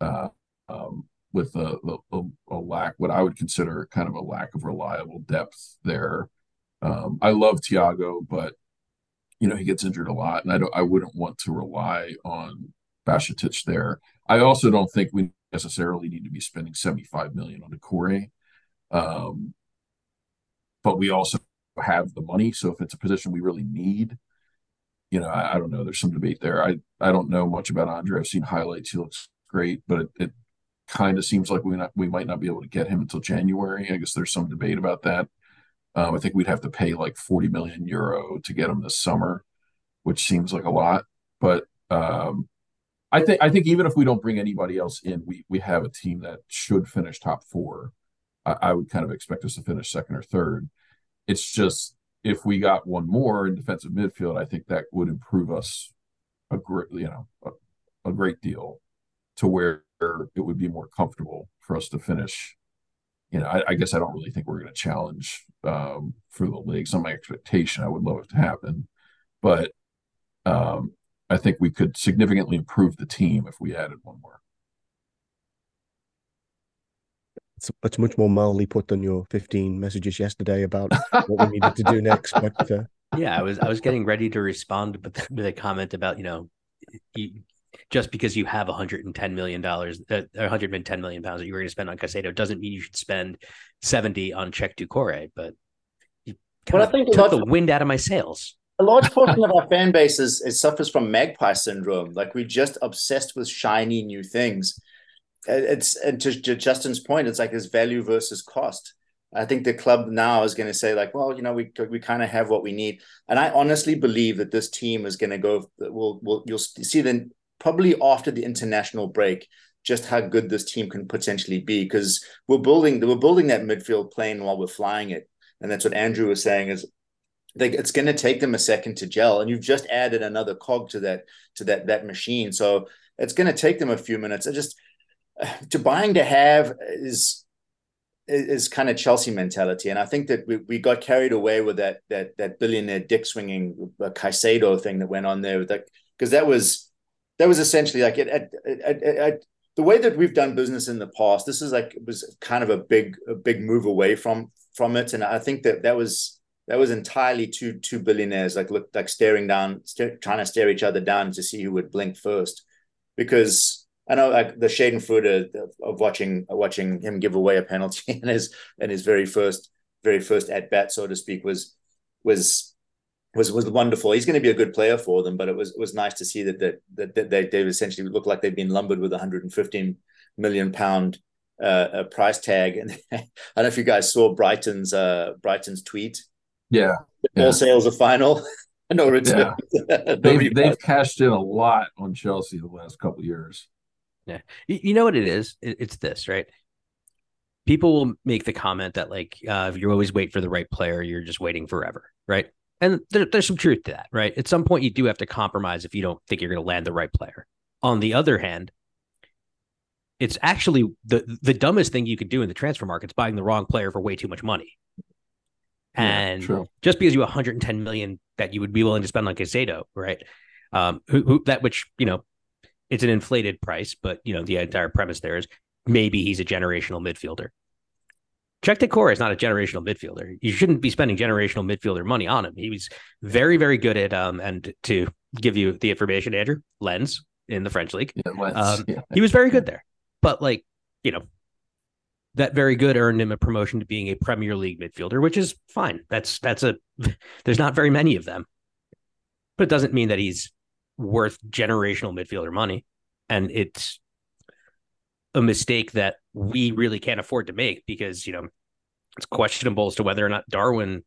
uh, um, with a, a, a, lack, what I would consider kind of a lack of reliable depth there. Um, I love Thiago, but you know he gets injured a lot, and I don't. I wouldn't want to rely on Bajcetic there. I also don't think we necessarily need to be spending 75 million on Doucouré. Um, but we also have the money, so if it's a position we really need, you know, I, I, don't know. There's some debate there. I I don't know much about Andre. I've seen highlights. He looks great, but it, it kind of seems like we not we might not be able to get him until January. I guess there's some debate about that. Um, I think we'd have to pay like 40 million euro to get him this summer, which seems like a lot. But um, I think I think even if we don't bring anybody else in, we we have a team that should finish top four. I, I would kind of expect us to finish second or third. It's just if we got one more in defensive midfield, I think that would improve us a great, you know, a, a great deal to where it would be more comfortable for us to finish. You know, I, I guess I don't really think we're going to challenge um, for the league. Some my expectation. I would love it to happen, but um, I think we could significantly improve the team if we added one more. It's, it's much more mildly put than your 15 messages yesterday about what we needed to do next. But uh... yeah, I was I was getting ready to respond, but with a comment about you know, you, just because you have 110 million dollars, uh, 110 million pounds that you were going to spend on Caicedo doesn't mean you should spend 70 on Cheick Doucouré. But you well, I think took the wind out of my sails a large portion of our fan base is, is, suffers from magpie syndrome. Like we're just obsessed with shiny new things it's and to, to Justin's point, it's like this value versus cost. I think the club now is going to say like, well, you know, we we kind of have what we need, and I honestly believe that this team is going to go. Will will you'll see then probably after the international break, just how good this team can potentially be because we're building we're building that midfield plane while we're flying it, and that's what Andrew was saying is. They, it's going to take them a second to gel, and you've just added another cog to that to that that machine. So it's going to take them a few minutes. I just to buying to have is is kind of Chelsea mentality, and I think that we, we got carried away with that that that billionaire dick swinging uh, Caicedo thing that went on there, with that because that was that was essentially like it, it, it, it, the way that we've done business in the past, this is like it was kind of a big a big move away from from it, and I think that that was that was entirely two two billionaires like look like staring down, trying to stare each other down to see who would blink first, because I know like the Schadenfreude of, of watching watching him give away a penalty in his in his very first very first at bat, so to speak, was was was was wonderful. He's going to be a good player for them, but it was it was nice to see that that that, that they they essentially looked like they've been lumbered with a 115 million pound uh, price tag. And I don't know if you guys saw Brighton's uh, Brighton's tweet. Yeah, all yeah. sales are final. no return. Yeah. they've they've cashed in a lot on Chelsea the last couple years. Yeah, you know what it is? It's this, right? People will make the comment that like uh, if you always wait for the right player, you're just waiting forever, right? And there, there's some truth to that, right? At some point, you do have to compromise if you don't think you're going to land the right player. On the other hand, it's actually the the dumbest thing you could do in the transfer market is buying the wrong player for way too much money. And yeah, just because you have 110 million that you would be willing to spend on Caicedo, right? Um, who, who that which you know, it's an inflated price, but you know the entire premise there is maybe he's a generational midfielder. Cheick Doucouré is not a generational midfielder. You shouldn't be spending generational midfielder money on him. He was very, very good at um and to give you the information, Andrew Lens in the French league. Yeah, um, yeah. He was very good there, but like you know, that very good earned him a promotion to being a Premier League midfielder, which is fine. That's that's a there's not very many of them, but it doesn't mean that he's worth generational midfielder money, and it's a mistake that we really can't afford to make because you know it's questionable as to whether or not Darwin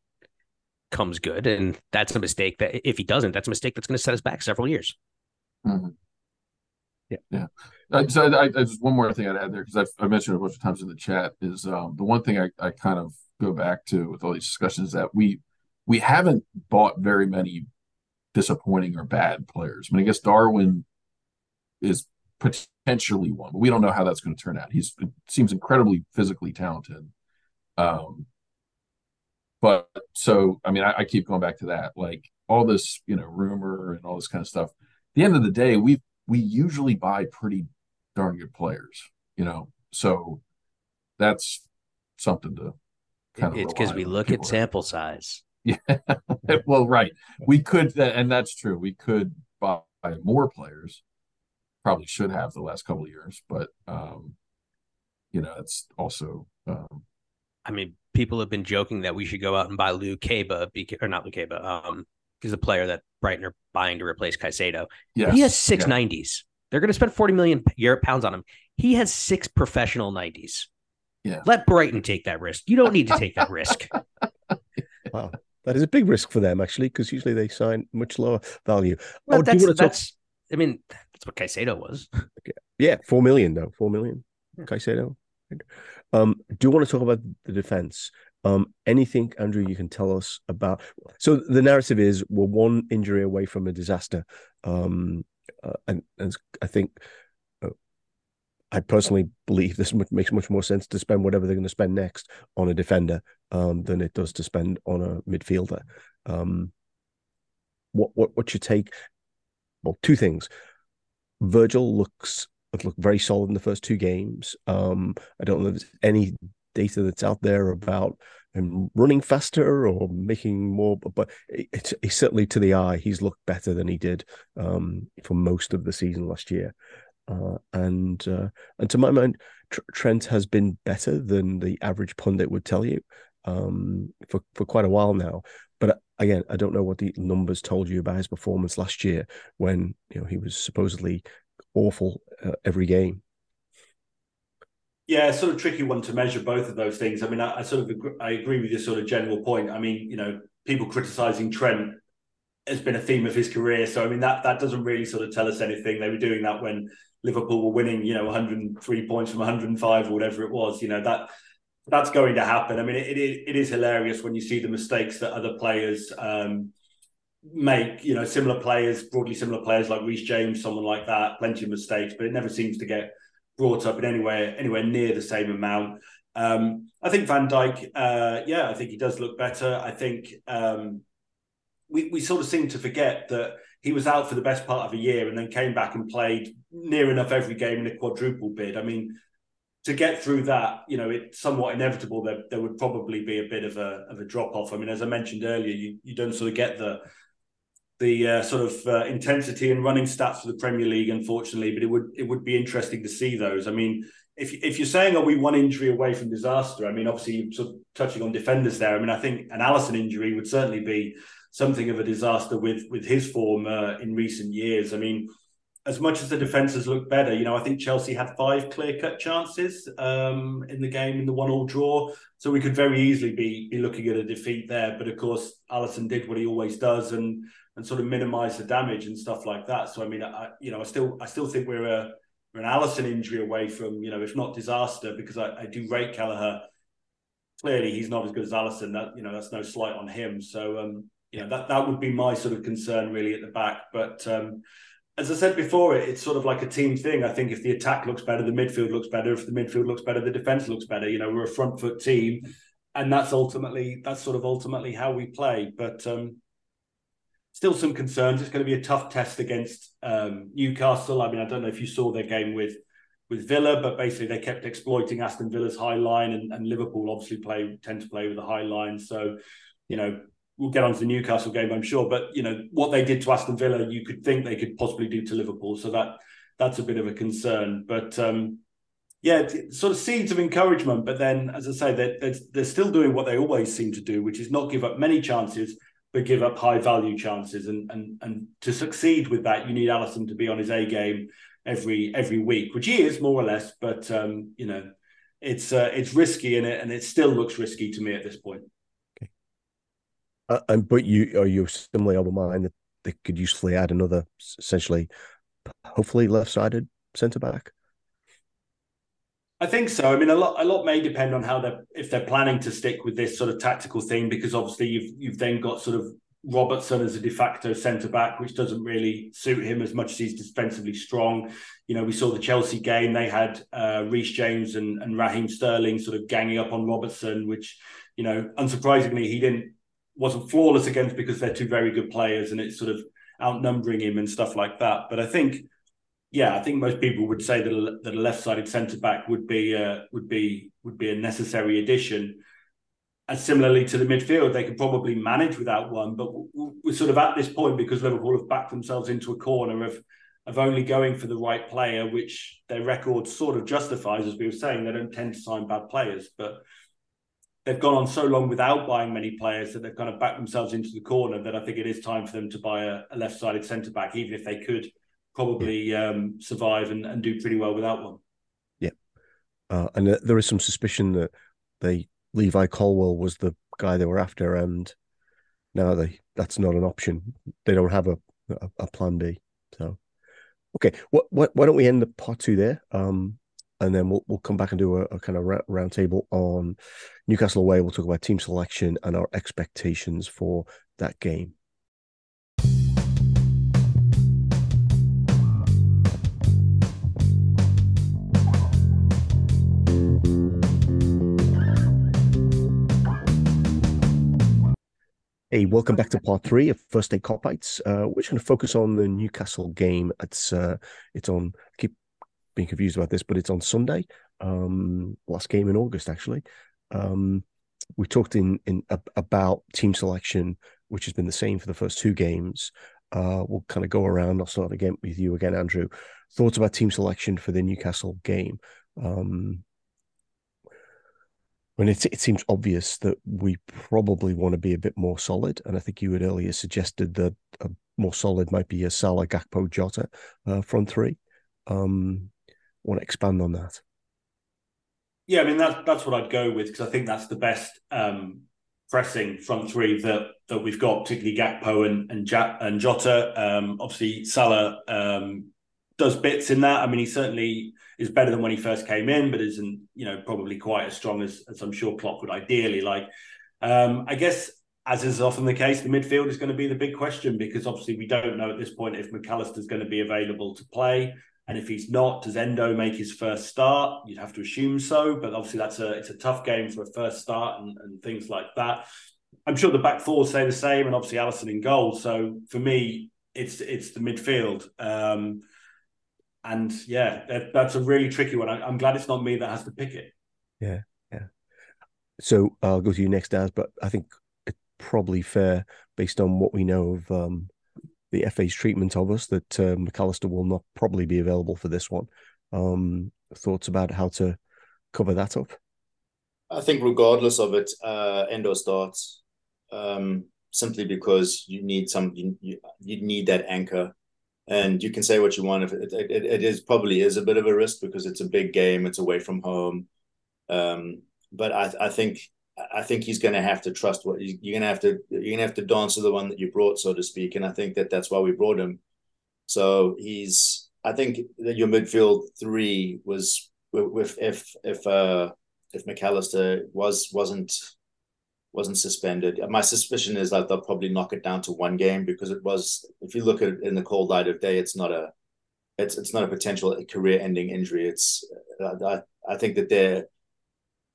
comes good, and that's a mistake that if he doesn't, that's a mistake that's going to set us back several years. Mm-hmm. Yeah, yeah. Uh, so I, I, just one more thing I'd add there because i mentioned a bunch of times in the chat is um, the one thing I, I kind of go back to with all these discussions that we we haven't bought very many disappointing or bad players. I mean, I guess Darwin is potentially one, but we don't know how that's going to turn out. He's seems incredibly physically talented. Um, but so I mean, I, I, keep going back to that, like all this, you know, rumor and all this kind of stuff. At the end of the day, we we usually buy pretty darn good players, you know. So that's something to kind of. It's because we look at sample size. Yeah. well, right. We could, and that's true. We could buy more players probably should have the last couple of years, but um, you know, it's also. Um, I mean, people have been joking that we should go out and buy Lukeba, or not Lukeba, um, he's a player that Brighton are buying to replace Caicedo. Yeah, he has six yeah. 90s. They're going to spend 40 million pounds on him. He has six professional 90s. Yeah. Let Brighton take that risk. You don't need to take that risk. Wow. That is a big risk for them, actually, because usually they sign much lower value. Well, oh, that's, that's I mean, that's what Caicedo was. Yeah, four million though. Four million. Yeah. Caicedo. Um, do you want to talk about the defense? Um, anything, Andrew, you can tell us about? So the narrative is we're one injury away from a disaster, um, uh, and, and, I think I personally believe this makes much more sense to spend whatever they're going to spend next on a defender um, than it does to spend on a midfielder. Um, what what what's your take? well, two things. Virgil looks looked very solid in the first two games. Um, I don't know if there's any data that's out there about him running faster or making more, but it's, certainly to the eye, he's looked better than he did um, for most of the season last year. Uh, and uh, and to my mind, Tr- Trent has been better than the average pundit would tell you um, for for quite a while now. But again, I don't know what the numbers told you about his performance last year when you know he was supposedly awful uh, every game. Yeah, sort of tricky one to measure both of those things. I mean, I, I sort of agree, I agree with your sort of general point. I mean, you know, people criticizing Trent has been a theme of his career. So I mean, that that doesn't really sort of tell us anything. They were doing that when Liverpool were winning, you know, 103 points from 105 or whatever it was. You know that that's going to happen. I mean, it, it, it is hilarious when you see the mistakes that other players um, make. You know, similar players, broadly similar players like Reece James, someone like that, plenty of mistakes, but it never seems to get brought up in anywhere anywhere near the same amount. Um, I think Van Dijk, uh, yeah, I think he does look better. I think um, we we sort of seem to forget that he was out for the best part of a year and then came back and played near enough every game in a quadruple bid. I mean, to get through that, you know, it's somewhat inevitable that there would probably be a bit of a of a drop off. I mean, as I mentioned earlier, you you don't sort of get the the uh, sort of uh, intensity and running stats for the Premier League, unfortunately, but it would it would be interesting to see those. I mean, if if you're saying are we one injury away from disaster? I mean, obviously you're sort of touching on defenders there. I mean, I think an Alisson injury would certainly be something of a disaster with with his form uh, in recent years. I mean, as much as the defenses look better, you know, I think Chelsea had five clear cut chances um, in the game in the one all draw, so we could very easily be be looking at a defeat there. But of course, Alisson did what he always does and and sort of minimise the damage and stuff like that. So I mean, I you know, I still I still think we're a we're an Alisson injury away from you know, if not disaster, because I, I do rate Kelleher. Clearly, he's not as good as Alisson. That you know, that's no slight on him. So um, you know, that that would be my sort of concern really at the back, but. um as I said before, it's sort of like a team thing. I think if the attack looks better, the midfield looks better. If the midfield looks better, the defense looks better. You know, we're a front foot team, and that's ultimately that's sort of ultimately how we play. But um, still, some concerns. It's going to be a tough test against um, Newcastle. I mean, I don't know if you saw their game with with Villa, but basically they kept exploiting Aston Villa's high line, and, and Liverpool obviously play tend to play with a high line. So, you know, we'll get on to the Newcastle game, I'm sure. But you know what they did to Aston Villa, you could think they could possibly do to Liverpool. So that that's a bit of a concern. But um, yeah, sort of seeds of encouragement. But then, as I say, they're, they're, they're still doing what they always seem to do, which is not give up many chances, but give up high value chances. And and and to succeed with that, you need Alisson to be on his A game every every week, which he is more or less. But um, you know, it's uh, it's risky in it, and it still looks risky to me at this point. Uh, and but you are you similarly of a mind that they could usefully add another essentially, hopefully left-sided centre back. I think so. I mean, a lot a lot may depend on how they're if they're planning to stick with this sort of tactical thing, because obviously you've you've then got sort of Robertson as a de facto centre back, which doesn't really suit him as much as he's defensively strong. You know, we saw the Chelsea game; they had uh, Reece James and, and Raheem Sterling sort of ganging up on Robertson, which you know, unsurprisingly, he didn't wasn't flawless against because they're two very good players and it's sort of outnumbering him and stuff like that. But I think, yeah, I think most people would say that a, that a left-sided centre back would be uh, would be would be a necessary addition. And similarly to the midfield, they could probably manage without one, but we're sort of at this point because Liverpool have backed themselves into a corner of of only going for the right player, which their record sort of justifies, as we were saying. They don't tend to sign bad players, but they've gone on so long without buying many players that they've kind of backed themselves into the corner that I think it is time for them to buy a, a left-sided centre back, even if they could probably um, survive and, and, do pretty well without one. Yeah, uh, and uh, there is some suspicion that they Levi Colwill was the guy they were after, and now they that's not an option. They don't have a a, a plan B. So, okay, what what why don't we end the part two there? Um, and then we'll we'll come back and do a, a kind of roundtable on Newcastle away. We'll talk about team selection and our expectations for that game. Hey, welcome back to part three of First State Kopites. Uh, we're just going to focus on the Newcastle game. It's uh, it's on. Keep being confused about this, but it's on Sunday. Um, last game in August, actually. Um, we talked in in about team selection, which has been the same for the first two games. Uh, we'll kind of go around. I'll start again with you again, Andrew. Thoughts about team selection for the Newcastle game? Um, when it, it seems obvious that we probably want to be a bit more solid, and I think you had earlier suggested that a more solid might be a Salah, Gakpo, Jota uh, front three. Um, want to expand on that? Yeah, I mean that's that's what I'd go with because I think that's the best um, pressing front three that that we've got, particularly Gakpo and and, and Jota. Um, obviously, Salah um, does bits in that. I mean, he certainly is better than when he first came in, but isn't you know probably quite as strong as, as I'm sure Klopp would ideally like. Um, I guess as is often the case, the midfield is going to be the big question because obviously we don't know at this point if Mac Allister is going to be available to play. And if he's not, does Endo make his first start? You'd have to assume so, but obviously that's a it's a tough game for a first start and, and things like that. I'm sure the back four say the same, and obviously Alisson in goal. So for me, it's it's the midfield. Um, and yeah, that, that's a really tricky one. I, am glad it's not me that has to pick it. Yeah, yeah. So I'll go to you next, Daz. But I think it's probably fair, based on what we know of um, the FA's treatment of us, that uh, Mac Allister will not probably be available for this one. Um, thoughts about how to cover that up? I think, regardless of it, uh, Endo starts um, simply because you need some you, you need that anchor and you can say what you want if it, it, it is probably is a bit of a risk because it's a big game it's away from home um, but I, I think I think he's going to have to trust what you're going to have to you're going to have to dance to the one that you brought so to speak and I think that that's why we brought him so he's I think that your midfield three was with if if uh if Mac Allister was wasn't wasn't suspended. My suspicion is that they'll probably knock it down to one game because it was. If you look at it in the cold light of day, it's not a, it's it's not a potential career-ending injury. It's I I think that they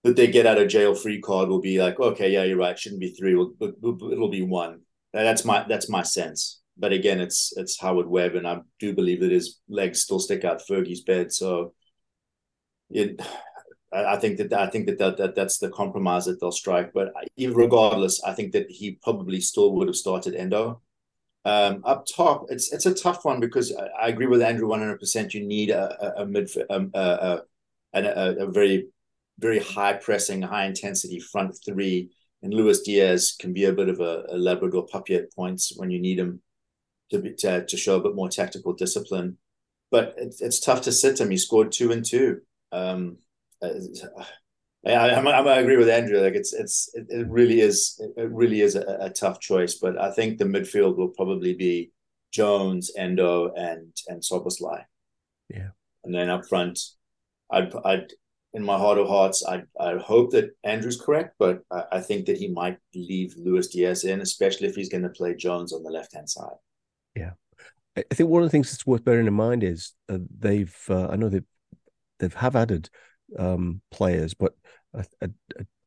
that they get out of jail free card will be like okay yeah you're right shouldn't be three it'll, it'll be one. That's my that's my sense. But again, it's it's Howard Webb, and I do believe that his legs still stick out Fergie's bed. So it I think that I think that, that, that that's the compromise that they'll strike. But regardless, I think that he probably still would have started Endo. Um, up top, it's it's a tough one because I, I agree with Andrew one hundred percent. You need a a, a mid um, a, a, a, a very very high pressing, high intensity front three, and Luis Diaz can be a bit of a, a Labrador puppy at points when you need him to be, to to show a bit more tactical discipline. But it's it's tough to sit him. He scored two and two. Um, I, I'm, I'm, I agree with Andrew. Like it's it's it, it really is it really is a, a, tough choice, but I think the midfield will probably be Jones, Endo, and and Szoboszlai. Yeah, and then up front, I'd I'd in my heart of hearts, I I hope that Andrew's correct, but I, I think that he might leave Luis Diaz in, especially if he's going to play Jones on the left hand side. Yeah, I think one of the things that's worth bearing in mind is uh, they've uh, I know they they've have added um, players, but uh, uh,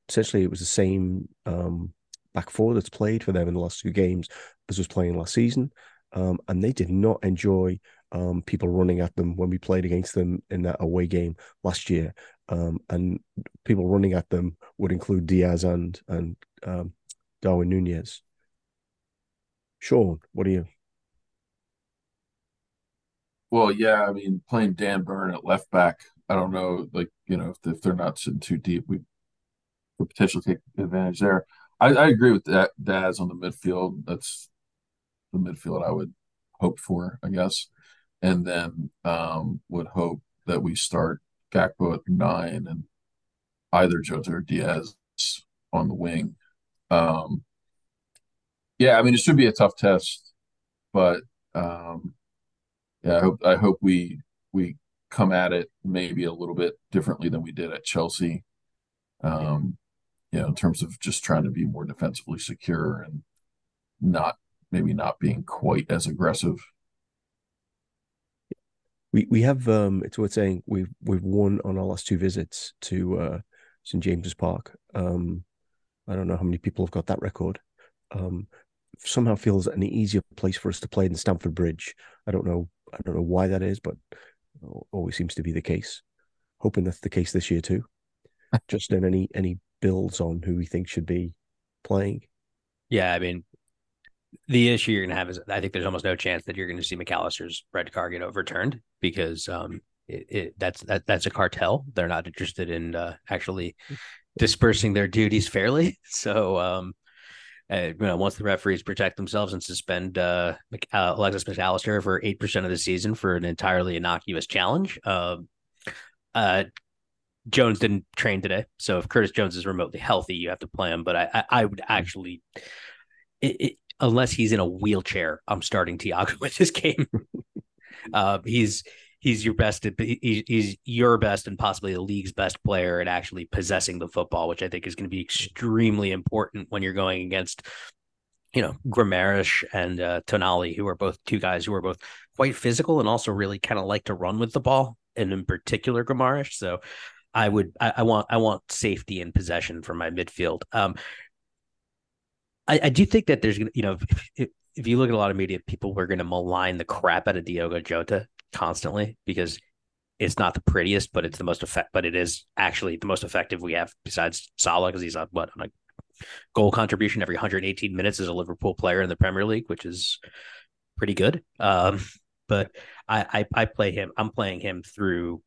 essentially it was the same um, back four that's played for them in the last two games as was playing last season. Um, and they did not enjoy um, people running at them when we played against them in that away game last year. Um, and people running at them would include Diaz and and um, Darwin Nunez. Sean, what do you? Well, yeah, I mean, playing Dan Burn at left back I don't know, like you know, if, if they're not sitting too deep, we could potentially take advantage there. I, I agree with that. Daz on the midfield. That's the midfield I would hope for, I guess, and then um, would hope that we start Gakpo at nine and either Jota or Diaz on the wing. Um, yeah, I mean, it should be a tough test, but um, yeah, I hope I hope we we come at it maybe a little bit differently than we did at Chelsea. Um, you know, in terms of just trying to be more defensively secure and not maybe not being quite as aggressive. We we have um it's worth saying we've we've won on our last two visits to uh St James's Park. Um I don't know how many people have got that record. Um somehow feels an easier place for us to play than Stamford Bridge. I don't know I don't know why that is, but always seems to be the case. Hoping that's the case this year too. Justin any any builds on who we think should be playing. Yeah, I mean, the issue you're going to have is I think there's almost no chance that you're going to see Mac Allister's red card get overturned because um, it, it, that's that that's a cartel. They're not interested in uh, actually dispersing their duties fairly. So um, uh, you know, once the referees protect themselves and suspend uh, uh, Alexis McAllister for eight percent of the season for an entirely innocuous challenge. Uh, uh, Jones didn't train today, so if Curtis Jones is remotely healthy, you have to play him. But I, I, I would actually, it, unless he's in a wheelchair, I'm starting Thiago with this game. uh, he's he's your best he's your best and possibly the league's best player at actually possessing the football, which I think is going to be extremely important when you're going against you know Guimaraes and uh, Tonali, who are both two guys who are both quite physical and also really kind of like to run with the ball, and in particular Guimaraes. So I would I, I, want I want safety and possession for my midfield. Um, I, I do think that there's gonna, you know if you look at a lot of media, people were going to malign the crap out of Diogo Jota constantly because it's not the prettiest, but it's the most effect. But it is actually the most effective we have besides Salah because he's on what on a goal contribution every 118 minutes as a Liverpool player in the Premier League, which is pretty good. Um, but I, I I play him. I'm playing him through.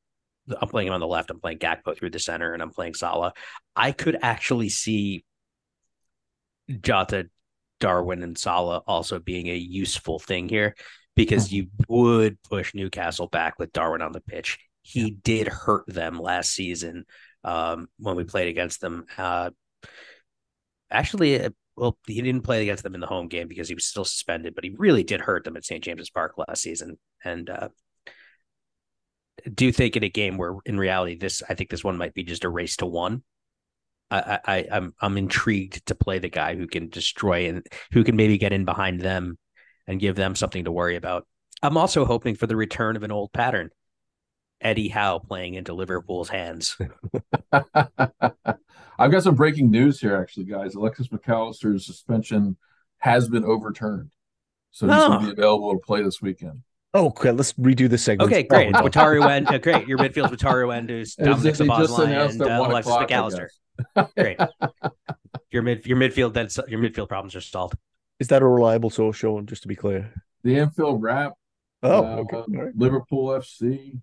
I'm playing him on the left. I'm playing Gakpo through the center, and I'm playing Salah. I could actually see Jota, Darwin, and Salah also being a useful thing here because you would push Newcastle back with Darwin on the pitch. He did hurt them last season um, when we played against them. Uh, actually, uh, well, he didn't play against them in the home game because he was still suspended, but he really did hurt them at St. James's Park last season. And uh, do think in a game where, in reality, this I think this one might be just a race to one. I, I I'm I'm intrigued to play the guy who can destroy and who can maybe get in behind them and give them something to worry about. I'm also hoping for the return of an old pattern. Eddie Howe playing into Liverpool's hands. I've got some breaking news here, actually, guys. Alexis Mac Allister's suspension has been overturned. So he's oh. going to be available to play this weekend. Oh, okay. Let's redo the segment. Okay, great. It's Wataru Wen. Uh, great. Your midfield's Wataru Wen, Dominic Szoboszlai, and uh, Alexis Mac Allister. Great. Your mid your midfield then your midfield problems are solved. Is that a reliable source, Sean? Just to be clear. The Anfield Wrap. Oh, uh, okay. Right. Liverpool FC.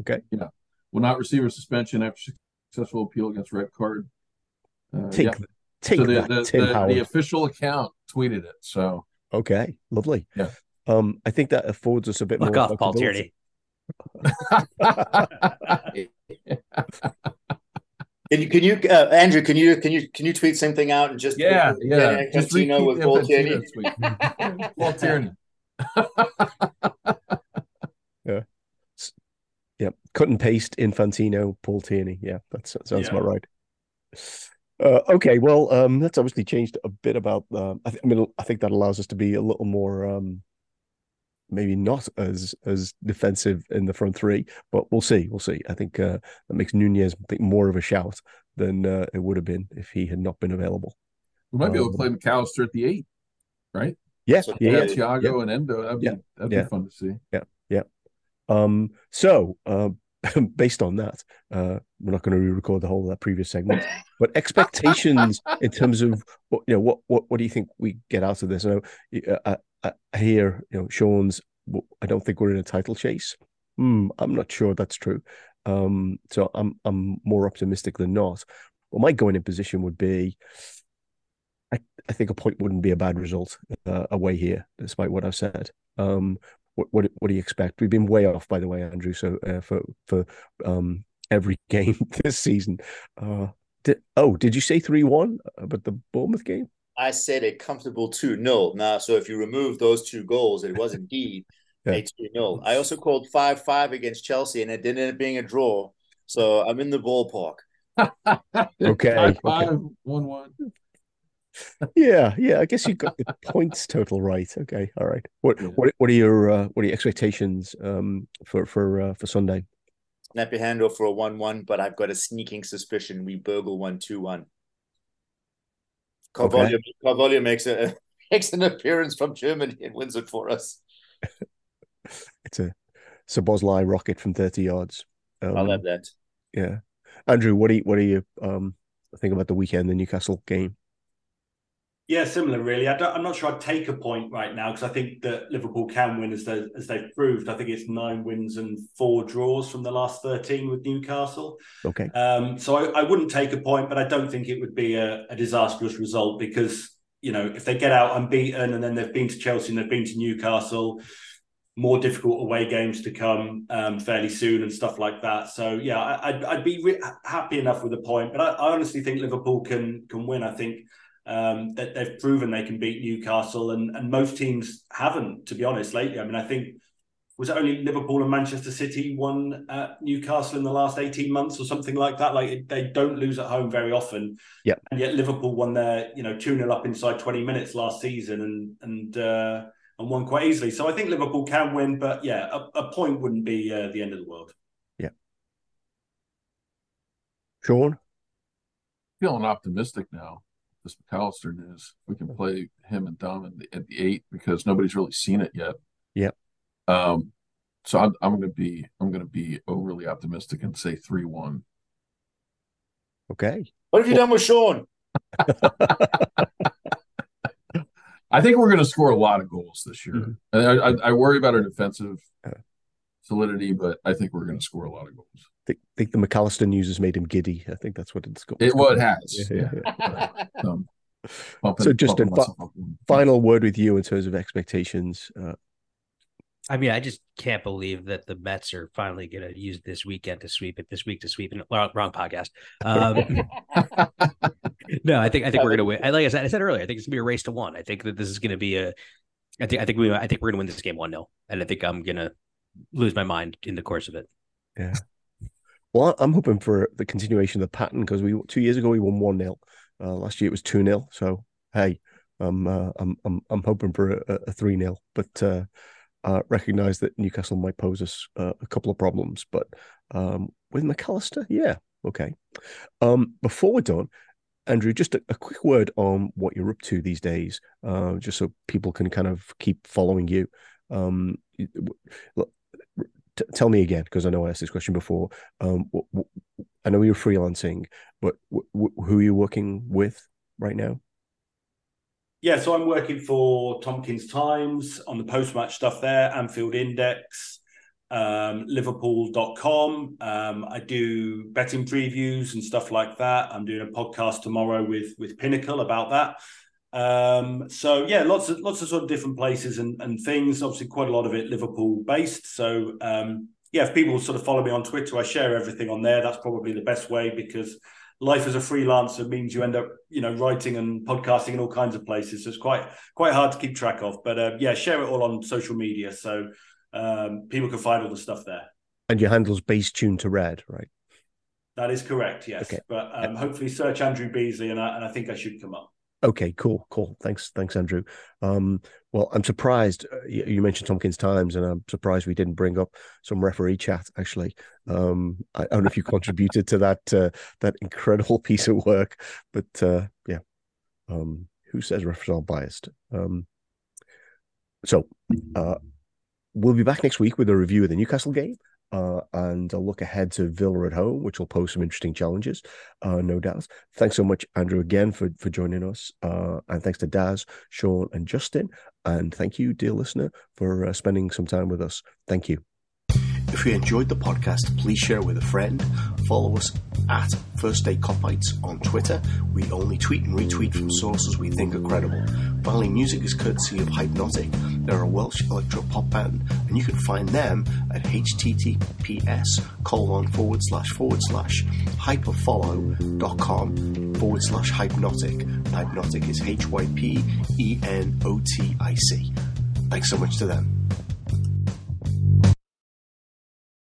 Okay. Yeah. Will not receive a suspension after successful appeal against red card. Uh, take yeah. take so the, that, the, Tim the, the, official account tweeted it. So okay, lovely. Yeah. Um, I think that affords us a bit Look more. off, Paul Tierney. Can you, can you, uh, Andrew? Can you, can you, can you tweet something out and just yeah, yeah, just know with Paul Tierney. Paul Tierney. yeah, yeah. Cut and paste Infantino, Paul Tierney. Yeah, that sounds yeah. about right. Uh, okay, well, um, that's obviously changed a bit about. Um, I, th- I mean, I think that allows us to be a little more um, maybe not as as defensive in the front three, but we'll see. We'll see. I think uh, that makes Nunez I think more of a shout than uh, it would have been if he had not been available. We might be able to play Mac Allister at the eight, right? Yeah, so yeah, yeah, Thiago yeah. and Endo. That'd be Yeah, that'd yeah. be fun to see. Yeah, yeah. Um, so uh, based on that, uh, we're not going to re-record the whole of that previous segment, but expectations in terms of what you know, what what what do you think we get out of this? I know uh, I, I hear you know Sean's. I don't think we're in a title chase. Hmm, I'm not sure that's true. Um, so I'm I'm more optimistic than not. Well, my going in position would be. I, I think a point wouldn't be a bad result uh, away here, despite what I've said. Um, what, what what do you expect? We've been way off, by the way, Andrew. So uh, for for um, every game this season, uh, did, oh, did you say three one? But the Bournemouth game, I said a comfortable 2 0. Now, so if you remove those two goals, it was indeed Yeah. a 2 0. I also called 5 5 against Chelsea, and it didn't end up being a draw. So I'm in the ballpark. Okay, Five, okay. five, one, one. yeah, yeah. I guess you got the points total right. Okay, all right. What Yeah. what what are your uh, what are your expectations um for for uh, for Sunday? Snap your handle for a 1 1, but I've got a sneaking suspicion we burgle 1 2 1. Carvalho, Carvalho makes, a, makes an appearance from Germany and wins it for us. It's a Szoboszlai rocket from thirty yards. Um, I'll have that. Yeah, Andrew, what do you what do you um think about the weekend, the Newcastle game? Yeah, similar really. I don't, I'm not sure I'd take a point right now because I think that Liverpool can win as they as they've proved. I think it's nine wins and four draws from the last 13 with Newcastle. Okay, Um, so I, I wouldn't take a point, but I don't think it would be a, a disastrous result because you know if they get out unbeaten and then they've been to Chelsea and they've been to Newcastle, more difficult away games to come um, fairly soon and stuff like that. So yeah, I, I'd, I'd be re- happy enough with a point, but I, I honestly think Liverpool can can win. I think um, that they've proven they can beat Newcastle, and and most teams haven't, to be honest, lately. I mean, I think was it only Liverpool and Manchester City won at Newcastle in the last eighteen months or something like that. Like they don't lose at home very often. Yeah. and yet Liverpool won their you know two 0 up inside twenty minutes last season, and and. Uh, and won quite easily. So I think Liverpool can win, but yeah, a, a point wouldn't be uh, the end of the world. Yeah. Sean. Feeling optimistic now. This Mac Allister news. We can play him and Dom at the, at the eight because nobody's really seen it yet. Yep. Um, so I'm I'm gonna be I'm gonna be overly optimistic and say three one. Okay. What have you done with Sean? I think we're going to score a lot of goals this year. Mhm. I, I, I worry about our defensive solidity, but I think we're going to score a lot of goals. I think, think the Mac Allister news has made him giddy. I think that's what it's called. It well, it has. Yeah, Yeah. yeah, Um, pumping- So just pumping in fi- Final word with you in terms of expectations. Uh, I mean, I just can't believe that the Mets are finally going to use this weekend to sweep it, this week to sweep it. Wrong, wrong podcast. Um, no, I think I think we're going to win. I- Like I said, I said earlier, I think it's going to be a race to one. I think that this is going to be a. I think I think we I think we're going to win this game one 0 and I think I'm going to lose my mind in the course of it. yeah. Well, I'm hoping for the continuation of the pattern because we two years ago we won one 0 uh, Last year it was two 0 So hey, I'm uh, I'm I'm I'm hoping for a three 0 but uh, uh, recognize that Newcastle might pose us uh, a couple of problems. But um, with Mac Allister, yeah, okay. Um, before we're done, Andrew, just a, a quick word on what you're up to these days, uh, just so people can kind of keep following you. Um, t- tell me again, because I know I asked this question before. Um, w- w- I know you're freelancing, but w- who are you working with right now? Yeah, so I'm working for Tomkins Times on the post match stuff there, Anfield Index, um, Liverpool.com. Um, I do betting previews and stuff like that. I'm doing a podcast tomorrow with with Pinnacle about that. Um, so yeah, lots of lots of sort of different places and, and things. Obviously, quite a lot of it Liverpool based. So um, yeah, if people sort of follow me on Twitter, I share everything on there. That's probably the best way because life as a freelancer means you end up, you know, writing and podcasting in all kinds of places. So it's quite quite hard to keep track of. But uh, yeah, share it all on social media so um, people can find all the stuff there. And your handle's Bass Tuned to Red, right? That is correct. Yes, Okay. but um, hopefully search Andrew Beesley and I, and I think I should come up. Okay, cool, cool. Thanks, thanks, Andrew. Um, well, I'm surprised uh, you, mentioned Tomkins Times, and I'm surprised we didn't bring up some referee chat. Actually, um, I, I don't know if you contributed to that uh, that incredible piece of work, but uh, yeah, um, who says referees are biased? Um, so, uh, we'll be back next week with a review of the Newcastle game. Uh, and a look ahead to Villa at home, which will pose some interesting challenges, uh, no doubt. Thanks so much, Andrew, again for for joining us, uh, and thanks to Daz, Sean, and Justin, and thank you, dear listener, for uh, spending some time with us. Thank you. If you enjoyed the podcast, please share with a friend. Follow us at First State Kopites on Twitter. We only tweet and retweet from sources we think are credible. Finally, music is courtesy of Hypenotic. They're a Welsh electro pop band, and you can find them at https colon forward slash forward slash hyperfollow.com forward slash hypenotic. Hypenotic is H Y P E N O T I C. Thanks so much to them.